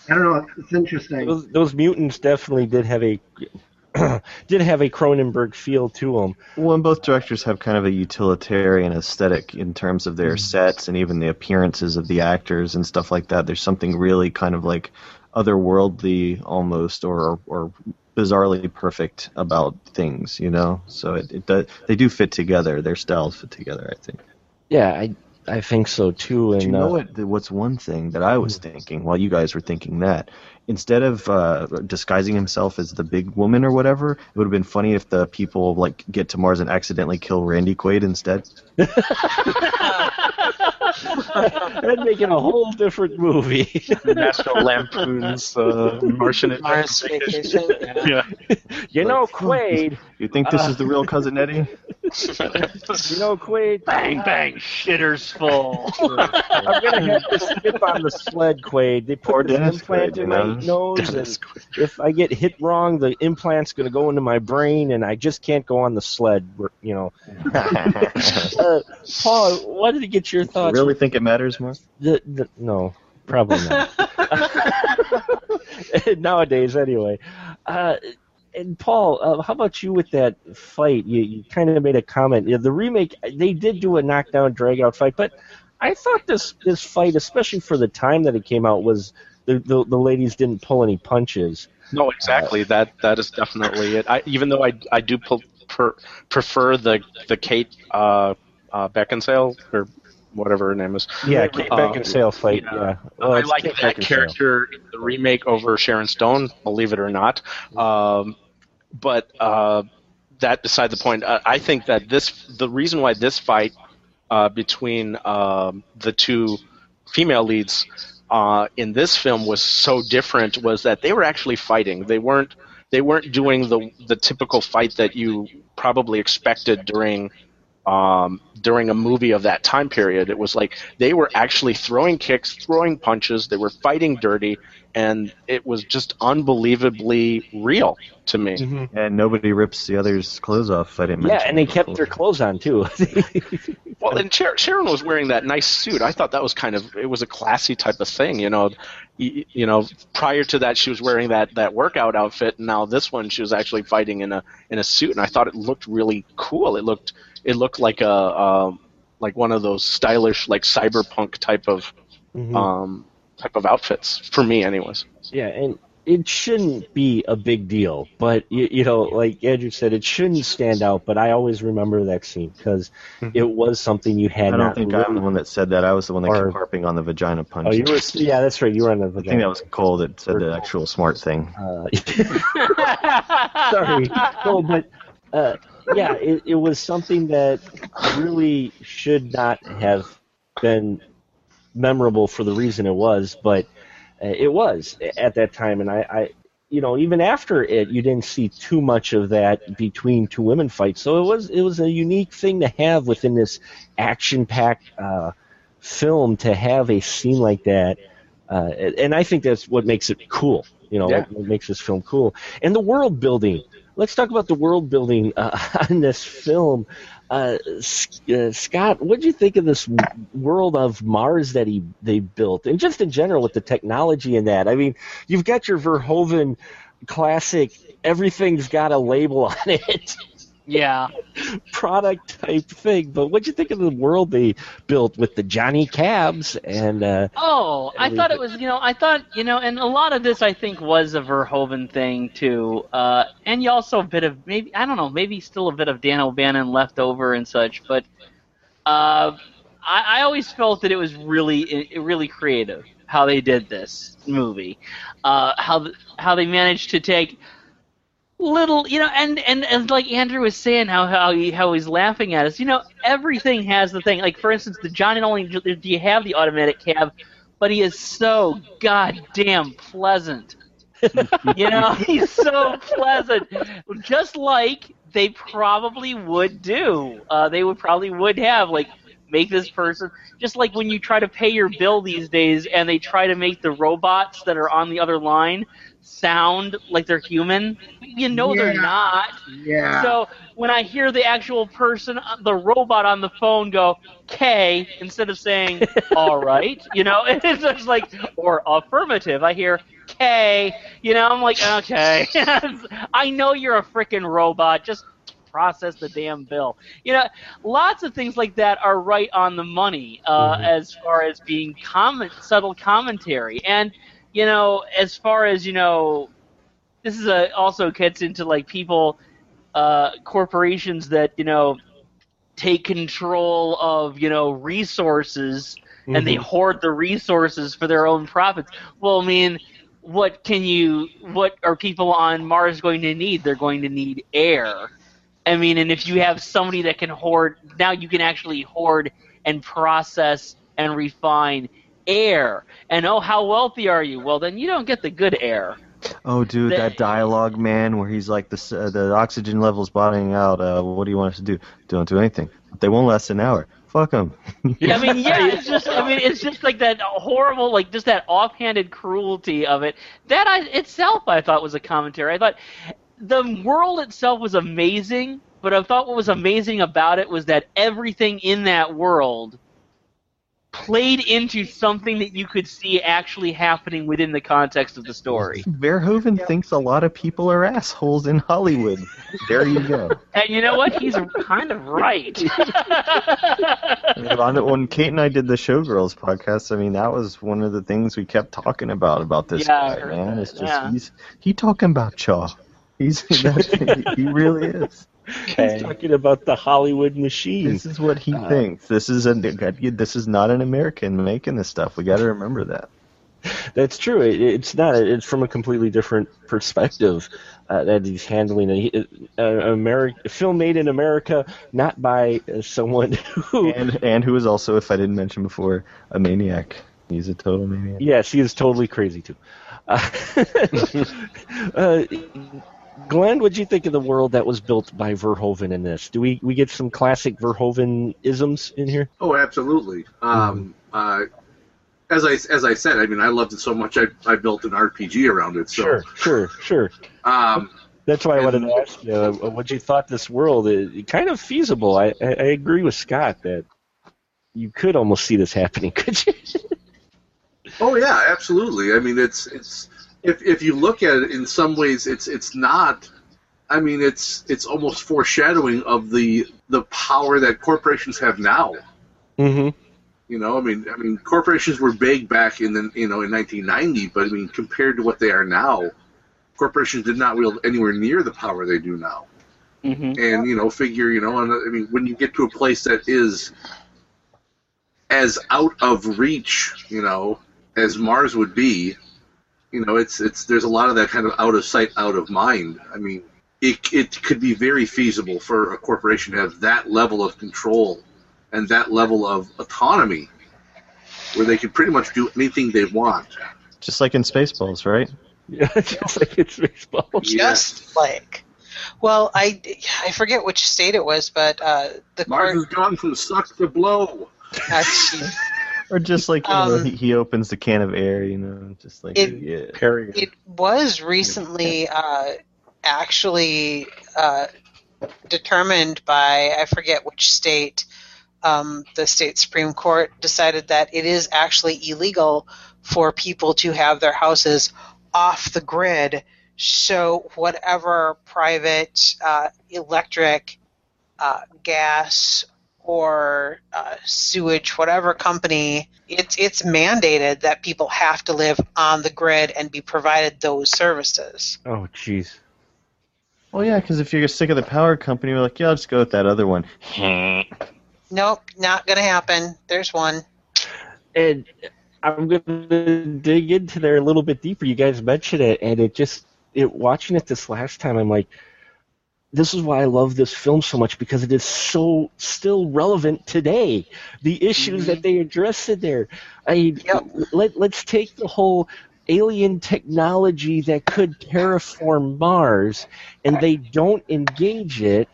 I don't know. It's interesting. those, those mutants definitely did have a did have a Cronenberg feel to them. Well, and both directors have kind of a utilitarian aesthetic in terms of their sets and even the appearances of the actors and stuff like that. There's something really kind of like otherworldly almost or or bizarrely perfect about things, you know. So it, it does they do fit together. Their styles fit together, I think. Yeah, I I think so too. But And you know uh, what? What's one thing that I was thinking while you guys were thinking that? Instead of uh, disguising himself as the big woman or whatever, it would have been funny if the people like get to Mars and accidentally kill Randy Quaid instead. that'd make it a whole different movie. National Lampoon's uh, Martian Mars Adventure Yeah. you know, Like, Quaid. You think this is the real cousin Eddie? You know, Quaid. bang bang, shitters full. I'm gonna have to skip on the sled, Quaid. They put Or this implant Quaid, in you my know? nose, and if I get hit wrong, the implant's gonna go into my brain, and I just can't go on the sled. You know, uh, Paul, what did you get your you thoughts? really think it matters more? The, the, no, probably not. Nowadays, anyway. Uh, and Paul, uh, how about you with that fight? You, you kind of made a comment. Yeah, the remake, they did do a knockdown, drag out fight, but I thought this this fight, especially for the time that it came out, was the the, the ladies didn't pull any punches. No, exactly. That that is definitely it. I, even though I, I do pu- per, prefer the the Kate uh, uh, Beckinsale or whatever her name is. Yeah, Kate Uh, Beckinsale fight. yeah. Yeah, Well, I like Kate that Beckinsale. character in the remake over Sharon Stone, believe it or not. Um, but uh, that beside the point. Uh, I think that this the reason why this fight uh, between um, the two female leads uh, in this film was so different was that they were actually fighting. They weren't they weren't doing the the typical fight that you probably expected during um, during a movie of that time period. It was like they were actually throwing kicks, throwing punches. They were fighting dirty, and it was just unbelievably real to me. Mhm. And nobody rips the other's clothes off. I didn't Yeah, and they that kept before. their clothes on too. Well, and Shar- Sharon was wearing that nice suit. I thought that was kind of it was a classy type of thing, you know. Y- You know, prior to that, she was wearing that that workout outfit, and now this one, she was actually fighting in a in a suit, and I thought it looked really cool. It looked it looked like a um, like one of those stylish like cyberpunk type of Mhm. um, type of outfits for me, anyways. Yeah, and it shouldn't be a big deal, but you, you know, like Andrew said, it shouldn't stand out. But I always remember that scene because it was something you had I don't not. think I'm the one that said that. I was the one that Or- kept harping on the vagina punch. Oh, you were. Yeah, that's right. You were on the. Vagina I think that was Cole that said the actual smart thing. Uh, sorry. No, but uh, yeah, it, it was something that really should not have been memorable for the reason it was, but uh, it was at that time, and I, I, you know, even after it, you didn't see too much of that between two women fights. So it was it was a unique thing to have within this action-packed uh, film to have a scene like that. Uh, and I think that's what makes it cool. You know, Yeah. what makes this film cool. And the world building. Let's talk about the world building uh, on this film. Uh, uh, Scott, what do you think of this world of Mars that he they built, and just in general with the technology in that? I mean, you've got your Verhoeven classic. Everything's got a label on it. yeah. product type thing. But what'd you think of the world they built with the Johnny Cabs and uh, Oh, I thought it was, you know, I thought, you know, and a lot of this I think was a Verhoeven thing too. Uh, and you also a bit of maybe I don't know, maybe still a bit of Dan O'Bannon left over and such, but uh, I, I always felt that it was really, really creative how they did this movie, uh, how th- how they managed to take little you know and and, and like andrew was saying how how, he, how he's laughing at us. You know everything has the thing. Like for instance the john not only do you have the automatic cab but he is so goddamn pleasant. You know he's so pleasant. Just like they probably would do. Uh, they would probably would have like make this person just like when you try to pay your bill these days and they try to make the robots that are on the other line sound like they're human you know they're not Yeah. so when I hear the actual person, the robot on the phone go K instead of saying all right, you know, it's just like or affirmative. I hear K, you know, I'm like okay, I know you're a freaking robot. Just process the damn bill. You know, lots of things like that are right on the money uh, as far as being comment, subtle commentary, and you know, as far as you know, this is a, also gets into like people uh, corporations that you know take control of you know resources and they hoard the resources for their own profits. Well, I mean, what can you? What are people on Mars going to need? They're going to need air. I mean, and if you have somebody that can hoard, now you can actually hoard and process and refine air. And oh, how wealthy are you? Well, then you don't get the good air. Oh, dude, The- that dialogue, man, where he's like, the uh, the oxygen level's bottoming out. Uh, what do you want us to do? Don't do anything. They won't last an hour. Fuck them. I mean, yeah, it's just, I mean, it's just like that horrible, like just that offhanded cruelty of it. That I, itself, I thought was a commentary. I thought the world itself was amazing, but I thought what was amazing about it was that everything in that world played into something that you could see actually happening within the context of the story. Verhoeven thinks a lot of people are assholes in Hollywood. There you go. And you know what? He's kind of right. When Kate and I did the Showgirls podcast, I mean that was one of the things we kept talking about about this Yeah, guy, man. It's just yeah. he's he talking about Chaw. He's he really is. he's talking about the Hollywood machine. This is what he Uh, thinks. This is a this is not an American making this stuff. We got to remember that. That's true. It, it's not. It's from a completely different perspective uh, that he's handling it. Uh, America, a film made in America, not by uh, someone who. And and who is also, if I didn't mention before, a maniac. He's a total maniac. Yes, he is totally crazy too. Uh, uh, Glenn, what do you think of the world that was built by Verhoeven in this? Do we we get some classic Verhoeven isms in here? Oh, absolutely. Um, uh, as I as I said, I mean, I loved it so much. I, I built an RPG around it. So, Sure, sure, sure. Um, That's why I wanted to ask you uh, what you thought this world is kind of feasible. I, I, I agree with Scott that you could almost see this happening, could you? oh yeah, absolutely. I mean, it's it's if if you look at it in some ways, it's it's not. I mean, it's it's almost foreshadowing of the the power that corporations have now. mm-hmm. You know, I mean, I mean, corporations were big back in the you know in 1990, but I mean, compared to what they are now, corporations did not wield anywhere near the power they do now. hmm And you know, figure you know, and I mean, when you get to a place that is as out of reach, you know, as Mars would be, you know, it's it's there's a lot of that kind of out of sight, out of mind. I mean, it it could be very feasible for a corporation to have that level of control and that level of autonomy, where they can pretty much do anything they want. Just like in Spaceballs, right? Yeah, just like it's baseball. Just like. Well, I, I forget which state it was, but uh, the Mars court. has gone from suck to blow. Actually, Or just like you know, Um, he, he opens the can of air, you know, just like It- yeah. Perry. it was recently uh, actually uh, determined by I forget which state. Um, the state supreme court decided that it is actually illegal for people to have their houses off the grid. So whatever private uh, electric, uh, gas, or uh, sewage, whatever company, it's it's mandated that people have to live on the grid and be provided those services. Oh, jeez. Well, yeah, because if you're sick of the power company, you're like, yeah, I'll just go with that other one. Nope, not gonna happen. There's one. And I'm gonna dig into there a little bit deeper. You guys mentioned it, and it just it watching it this last time, I'm like, this is why I love this film so much because it is so still relevant today. The issues that mm-hmm. they address in there. I Yep. let let's take the whole alien technology that could terraform Mars, and they don't engage it,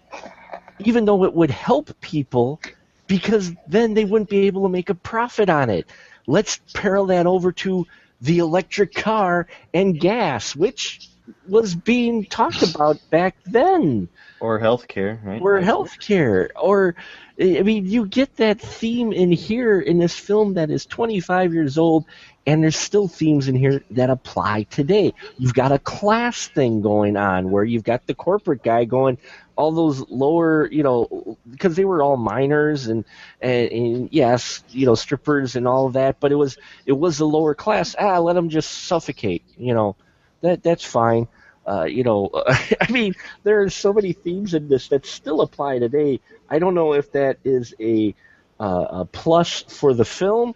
even though it would help people, because then they wouldn't be able to make a profit on it. Let's parallel that over to the electric car and gas, which was being talked about back then Or healthcare, right? or healthcare or I mean you get that theme in here in this film that is 25 years old and there's still themes in here that apply today. You've got a class thing going on where you've got the corporate guy going all those lower, you know, because they were all miners and, and and yes, you know, strippers and all that, but it was it was the lower class. Ah, let them just suffocate, you know. That that's fine. Uh, you know, I mean, there are so many themes in this that still apply today. I don't know if that is a, uh, a plus for the film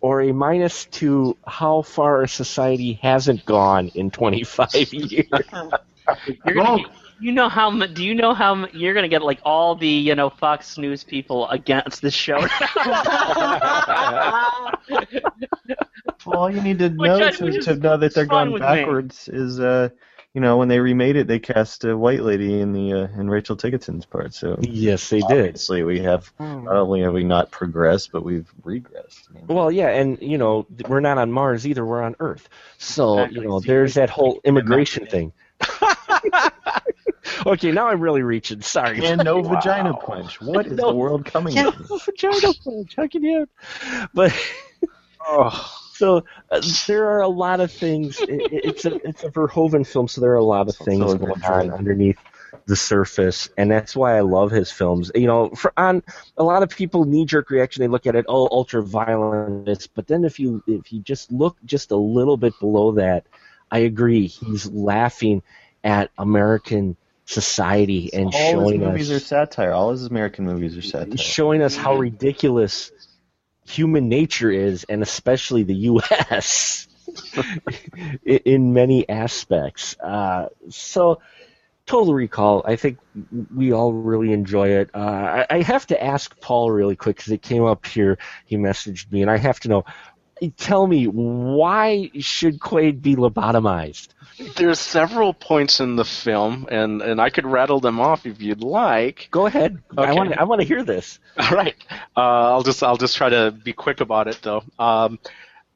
or a minus to how far a society hasn't gone in 25 years. You're gonna you know how mu- do you know how mu- you're gonna get like all the you know Fox News people against the show? Well, all you need to know I- to, is to know that they're fine going with me. backwards is, uh, you know, when they remade it, they cast a white lady in the uh, in Rachel Ticotin's part. So yes, they did. obviously, we have not only have we not progressed, but we've regressed. you know. Well, yeah, and you know we're not on Mars either; we're on Earth. So Exactly. you know there's that whole immigration thing. okay, now I'm really reaching. Sorry. And no vagina punch. What is No. the world coming Yeah, to? vagina punch. How can you? But Oh, so uh, there are a lot of things. It, it- it's a it's a Verhoeven film, so there are a lot of things so going on underneath the surface, and that's why I love his films. You know, for on a lot of people knee jerk reaction, they look at it, oh, ultra violence. But then if you if you just look just a little bit below that, I agree. He's laughing at American society and All his movies us are satire. All his American movies are satire. showing us how ridiculous human nature is, and especially the U.S. in- many aspects. Uh, so, Total Recall, I think we all really enjoy it. Uh, I, I have to ask Paul really quick because it came up here. He messaged me, and I have to know. Tell me why should Quaid be lobotomized? there's several points in the film, and, and I could rattle them off if you'd like. Go ahead. Okay. I want I want to hear this. All right. Uh, I'll just I'll just try to be quick about it though. Um,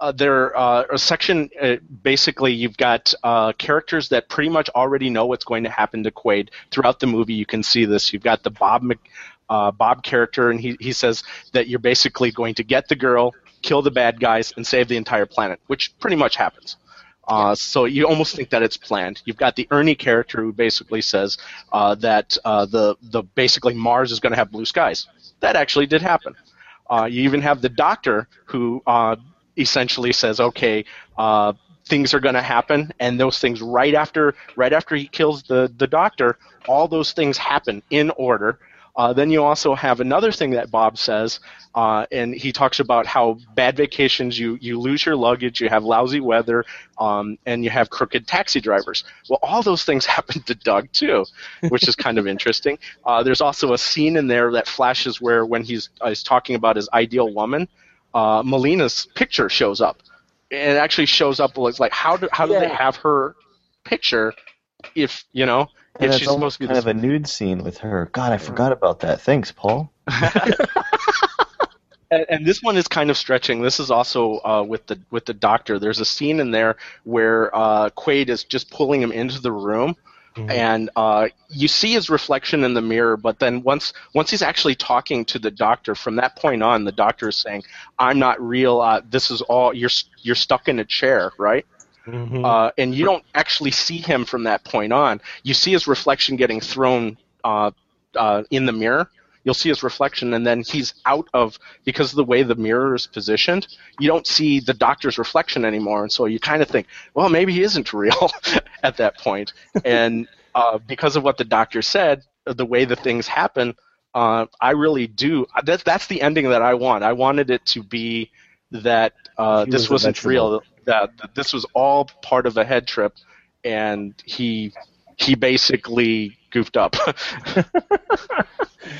uh, there uh, a section uh, basically you've got uh, characters that pretty much already know what's going to happen to Quaid throughout the movie. You can see this. You've got the Bob Mc, uh, Bob character, and he he says that you're basically going to get the girl, kill the bad guys, and save the entire planet, which pretty much happens. Uh, so you almost think that it's planned. You've got the Ernie character who basically says uh, that uh, the the basically Mars is going to have blue skies. That actually did happen. Uh, you even have the doctor who uh, essentially says, "Okay, uh, things are going to happen," and those things right after right after he kills the the doctor, all those things happen in order. Uh, then you also have another thing that Bob says, uh, and he talks about how bad vacations you you lose your luggage, you have lousy weather, um, and you have crooked taxi drivers. Well, all those things happen to Doug too, which is kind of interesting. Uh, there's also a scene in there that flashes where when he's uh, he's talking about his ideal woman, uh, Melina's picture shows up. And it actually shows up like like how do how do they have her picture if you know And if it's she's almost supposed to be kind this of a nude scene with her. God, I forgot about that. Thanks, Paul. and, and this one is kind of stretching. This is also uh, with the with the doctor. There's a scene in there where uh, Quaid is just pulling him into the room, Mhm. and uh, you see his reflection in the mirror. But then once once he's actually talking to the doctor, from that point on, the doctor is saying, "I'm not real. Uh, this is all you're you're stuck in a chair, right?" Mhm. uh, and you don't actually see him from that point on. You see his reflection getting thrown uh, uh, in the mirror. You'll see his reflection, and then he's out of because of the way the mirror is positioned. You don't see the doctor's reflection anymore, and so you kind of think, well, maybe he isn't real at that point. And uh, because of what the doctor said, the way the things happen, uh, I really do. That's that's the ending that I want. I wanted it to be that uh, this was wasn't real. That, that this was all part of a head trip, and he he basically goofed up.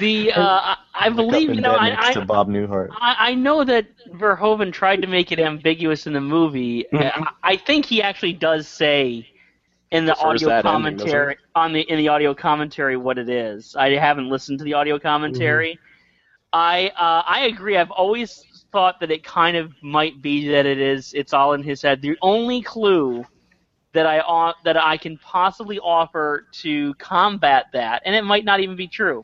The uh, I- I believe you know I, I, to Bob Newhart. I, I know that Verhoeven tried to make it ambiguous in the movie. Mhm. I, I think he actually does say in the Prefers audio that ending, commentary on the in the audio commentary what it is. I haven't listened to the audio commentary. I uh, I agree. I've always thought that it kind of might be that it is. It's all in his head. The only clue that I that I can possibly offer to combat that, and it might not even be true,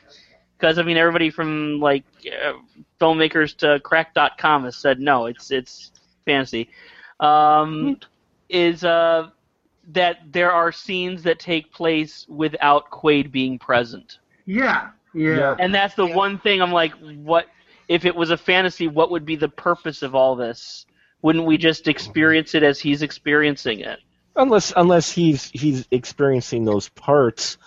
because I mean everybody from like uh, filmmakers to Cracked.com has said no, it's it's fantasy. Um, is uh, that there are scenes that take place without Quaid being present, Yeah, yeah. and that's the one thing I'm like, what if it was a fantasy? What would be the purpose of all this? Wouldn't we just experience it as he's experiencing it? unless unless he's he's experiencing those parts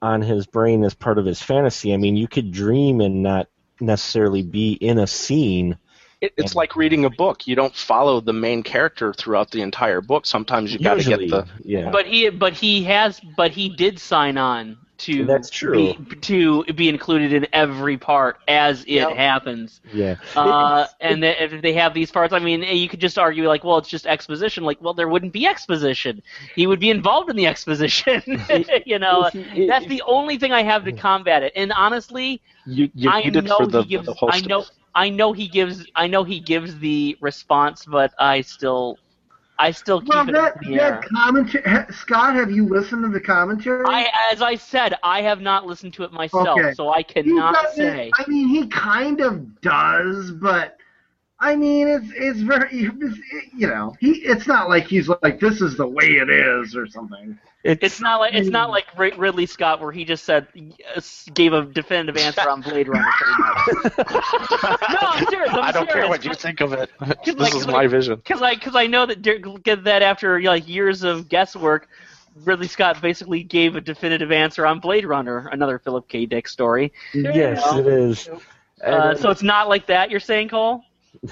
on his brain as part of his fantasy. I mean, you could dream and not necessarily be in a scene. It, it's like reading a book. You don't follow the main character throughout the entire book. Sometimes you got to get the. yeah. But he, but he has, but he did sign on to That's true. be, to be included in every part as it Yep. happens. yeah. Uh, and then if they have these parts, I mean, you could just argue like, well, it's just exposition. Like, well, there wouldn't be exposition. He would be involved in the exposition. you know, If- that's the only thing I have to combat it. And honestly, You, you I need it know for the, he gives. the. I know. I know he gives. I know he gives the response, but I still, I still keep Well, it that, in the air. that commentary, Scott, have you listened to the commentary? I, as I said, I have not listened to it myself, Okay. so I cannot say. I mean, he kind of does, but I mean, it's it's very, it's, you know, he. It's not like he's like this is the way it is or something. It's not like it's not like Ridley Scott where he just said gave a definitive answer on Blade Runner. no, I'm serious. I'm I don't care what you think of it. this like- is my vision. Because I, cause I know that get that after like years of guesswork, Ridley Scott basically gave a definitive answer on Blade Runner, another Philip K. Dick story. yes, it is. Uh, so it's not like that. You're saying, Cole?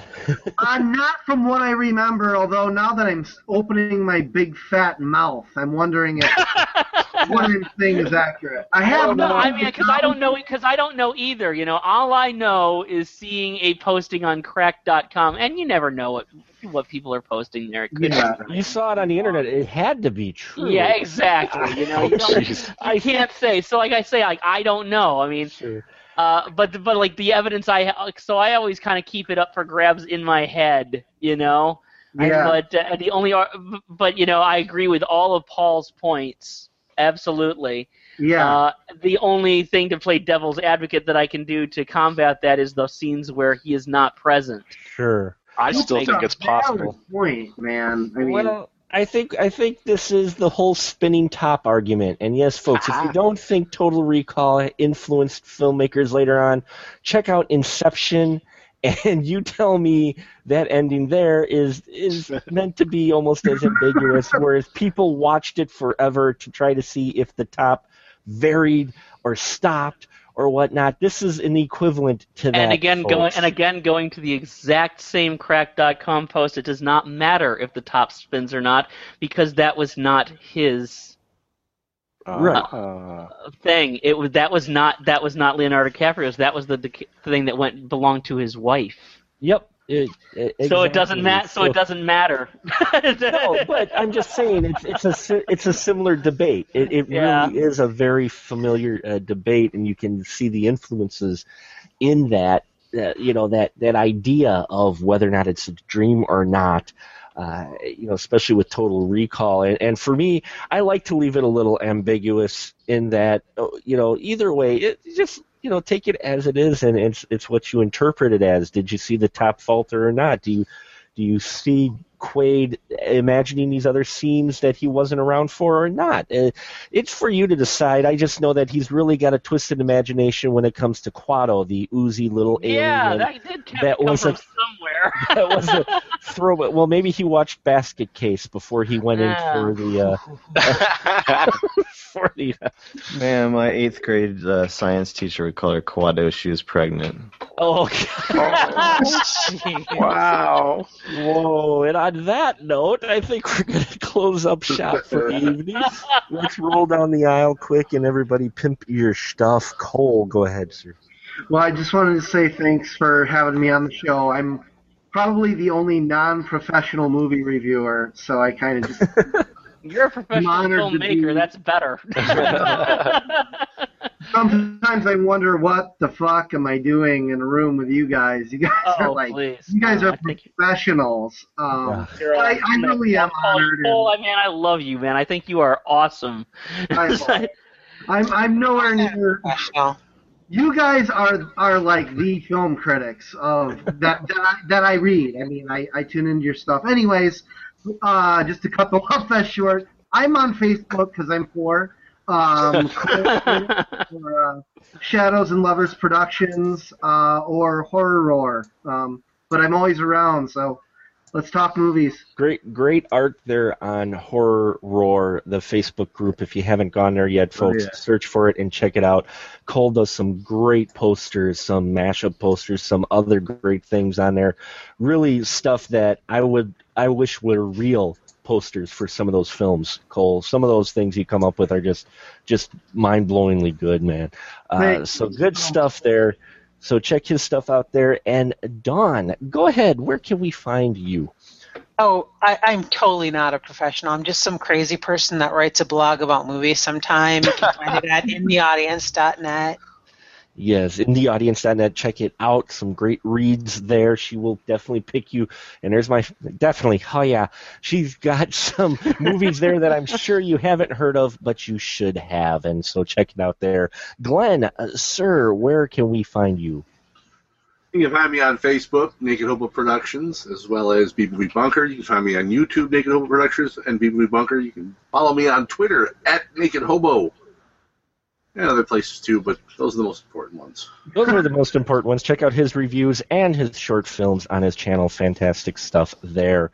Uh, not from what I remember. Although now that I'm opening my big fat mouth, I'm wondering if what I'm saying is accurate. I have Well, no, no I mean, because I don't know, because I don't know either. You know, all I know is seeing a posting on Cracked.com, and you never know what what people are posting there. It could Yeah. you saw it on the internet. It had to be true. Yeah, exactly. You know, you, don't, I can't say. So, like I say, like I don't know. I mean, Sure. Uh, but but like the evidence I ha- so I always kind of keep it up for grabs in my head. You know. Yeah. But uh, the only, ar- but you know, I agree with all of Paul's points. Absolutely. Yeah. Uh, the only thing to play devil's advocate that I can do to combat that is the scenes where he is not present. Sure. I still think it's possible. Point, man. I mean, Well, I think I think this is the whole spinning top argument. And yes, folks, if you ah. don't think Total Recall influenced filmmakers later on, check out Inception and you tell me that ending there is is meant to be almost as ambiguous, whereas people watched it forever to try to see if the top varied or stopped or whatnot. This is an equivalent to that. and again, going and again going to the exact same cracked.com post. It does not matter if the top spins or not because that was not his Right. Uh, thing. It was that was not that was not Leonardo DiCaprio's. That was the, the thing that went belonged to his wife. Yep. It, it- So it doesn't matter. So it doesn't matter. no, but I'm just saying it's it's a it's a similar debate. It it Yeah. really is a very familiar uh, debate, and you can see the influences in that. Uh, you know that that idea of whether or not it's a dream or not. Uh, you know, especially with Total Recall, and, and for me, I like to leave it a little ambiguous in that uh, you know either way, it just you know take it as it is, and it's it's what you interpret it as. Did you see the top falter or not? Do you do you see Quaid imagining these other scenes that he wasn't around for or not? Uh, it's for you to decide. I just know that he's really got a twisted imagination when it comes to Kuato, the oozy little yeah, alien. that did that come was a- somewhere. that was a throwback. Well, maybe he watched Basket Case before he went in for the uh, for the. Man, my eighth grade uh, science teacher would call her Kuato. She was pregnant. oh, wow. whoa! And on that note, I think we're going to close up shop for the evening. Let's roll down the aisle quick, and everybody pimp your stuff. Cole, go ahead, sir. Well, I just wanted to say thanks for having me on the show. I'm probably the only non-professional movie reviewer, so I kind of just You're a professional honored filmmaker. be- That's better. sometimes I wonder what the fuck am I doing in a room with you guys. You guys are oh, like please. you guys are I think professionals. Um, you're I- I really am Paul, honored Paul, man, I love you, man. I think you are awesome. I- I'm I'm nowhere near. You guys are are like the film critics of that that I, that I read. I mean, I, I tune into your stuff. Anyways, uh, just to cut the love fest short, I'm on Facebook because I'm poor. Um, for, uh, Shadows and Lovers Productions uh, or Horror Roar. Um, but I'm always around, so let's talk movies. Great, great art there on Horror Roar, the Facebook group. If you haven't gone there yet, folks, yeah. search for it and check it out. Cole does some great posters, some mashup posters, some other great things on there. Really stuff that I would, I wish were real posters for some of those films. Cole, some of those things you come up with are just, just mind-blowingly good, man. Uh, so good stuff there. So check his stuff out there. And Dawn, go ahead. Where can we find you? Oh, I, I'm totally not a professional. I'm just some crazy person that writes a blog about movies sometime. You can find it at intheaudience.net. Yes, in the audience.net, Check it out. Some great reads there. She will definitely pick you. And there's my definitely. Oh yeah, she's got some movies there that I'm sure you haven't heard of, but you should have. And so check it out there. Glenn, uh, sir, where can we find you? You can find me on Facebook, Naked Hobo Productions, as well as BBB Bunker. You can find me on YouTube, Naked Hobo Productions, and BBB Bunker. You can follow me on Twitter at Naked Hobo, and other places too, but those are the most important ones. Those are the most important ones. Check out his reviews and his short films on his channel. Fantastic stuff there.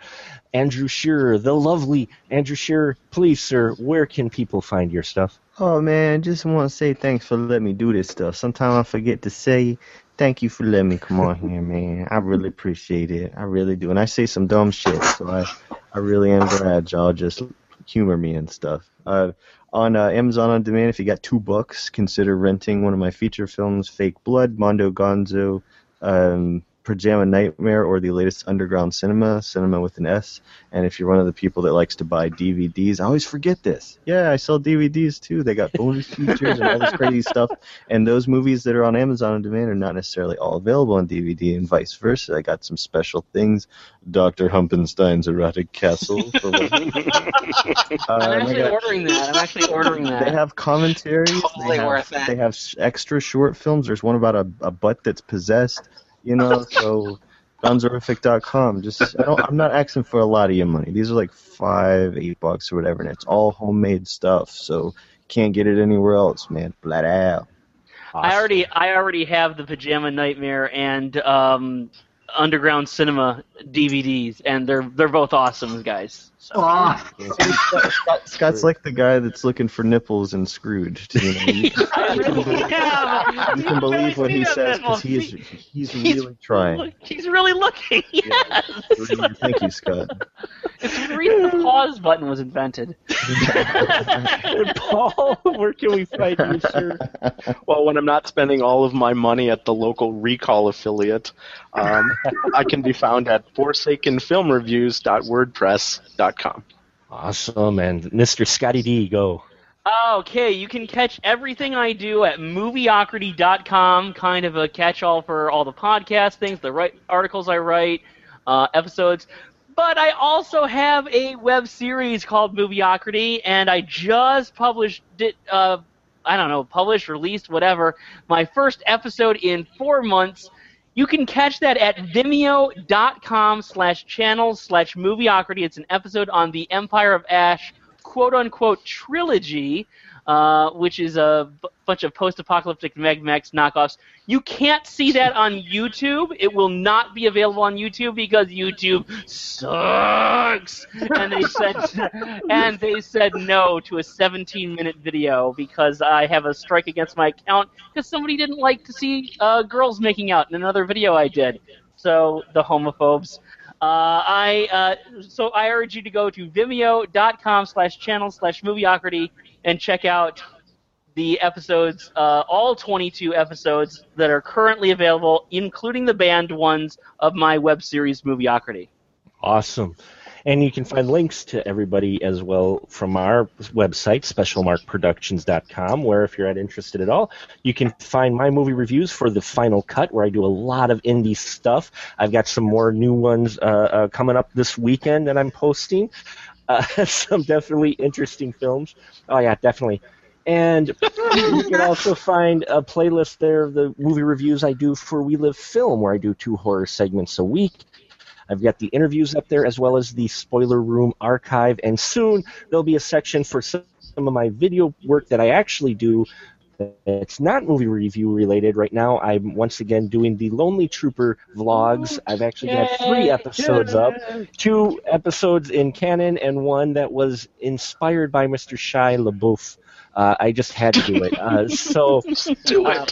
Andrew Shearer, the lovely Andrew Shearer. Please, sir, where can people find your stuff? Oh man, just want to say thanks for letting me do this stuff. Sometimes I forget to say thank you for letting me come on here, man. I really appreciate it. I really do. And I say some dumb shit, so I, I really am glad y'all just humor me and stuff. Uh, on uh, Amazon on Demand, if you got two bucks, consider renting one of my feature films, Fake Blood, Mondo Gonzo, um, Pajama Nightmare, or the latest Underground Cinema, Cinema with an S. And if you're one of the people that likes to buy DVDs, I always forget this. Yeah, I sell DVDs too. They got bonus features and all this crazy stuff. And those movies that are on Amazon on demand are not necessarily all available on DVD, and vice versa. I got some special things. Dr. Humpenstein's Erotic Castle. For what- Uh, I'm actually got- ordering that. I'm actually ordering that. they that. have commentaries. Totally they have, worth it. They have extra short films. There's one about a, a butt that's possessed. You know, so gonzorific.com. Just I don't, I'm not asking for a lot of your money. These are like five, eight bucks or whatever, and it's all homemade stuff. So can't get it anywhere else, man. Flat out. I already I already have the Pajama Nightmare and um, Underground Cinema DVDs, and they're they're both awesome, guys. So. Oh, Scott, Scott's like the guy that's looking for nipples in Scrooge. You, know, you, I really am. you can believe what he says because he's he's really trying. He's really looking. Yes. Thank you, Scott. It's the reason the pause button was invented. Paul, where can we find you, sir? Well, when I'm not spending all of my money at the local Recall affiliate, um, I can be found at forsakenfilmreviews.wordpress.com. Awesome, and Mr. Scotty D, go. Okay, you can catch everything I do at movieocrity.com, kind of a catch-all for all the podcast things, the right articles I write, uh, episodes. But I also have a web series called Movieocrity, and I just published it. Uh, I don't know, published, released, whatever. My first episode in four months. You can catch that at vimeo.com slash channels slash movieocrity. It's an episode on the Empire of Ash quote unquote trilogy, uh, which is a b- bunch of post apocalyptic Mad Max knockoffs. You can't see that on YouTube. It will not be available on YouTube because YouTube sucks. And they said and they said no to a 17 minute video because I have a strike against my account because somebody didn't like to see uh, girls making out in another video I did. So the homophobes. Uh, I uh, so I urge you to go to vimeo.com and check out the episodes, uh, all 22 episodes that are currently available, including the banned ones of my web series Movieocrity. Awesome. And you can find links to everybody as well from our website, specialmarkproductions.com, where if you're interested at all, you can find my movie reviews for the final cut, where I do a lot of indie stuff. I've got some more new ones uh, uh, coming up this weekend that I'm posting. Uh, some definitely interesting films. Oh, yeah, definitely. And you can also find a playlist there of the movie reviews I do for We Live Film, where I do two horror segments a week. I've got the interviews up there as well as the spoiler room archive, and soon there'll be a section for some of my video work that I actually do. It's not movie review related. Right now, I'm once again doing the Lonely Trooper vlogs. I've actually got three episodes up, two episodes in canon, and one that was inspired by Mr. Shia LaBeouf. Uh, I just had to do it. Uh, so Do uh,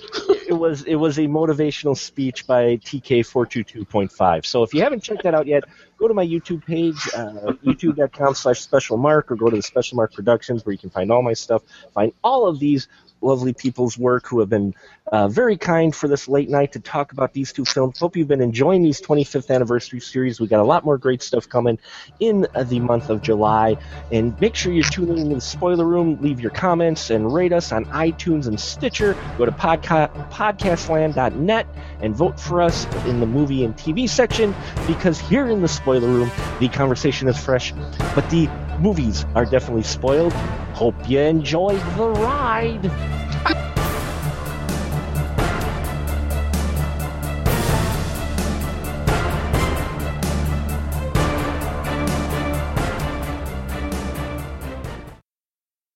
it was it was a motivational speech by TK422.5. So if you haven't checked that out yet, go to my YouTube page, uh, youtube.com slash special mark, or go to the Special Mark Productions where you can find all my stuff. Find all of these lovely people's work who have been uh, very kind for this late night to talk about these two films. Hope you've been enjoying these 25th anniversary series. We got a lot more great stuff coming in the month of July. And make sure you're tuning into the spoiler room. Leave your comments and rate us on iTunes and Stitcher. Go to podca- podcastland.net and vote for us in the movie and TV section because here in the spoiler room, the conversation is fresh, but the movies are definitely spoiled. Hope you enjoyed the ride.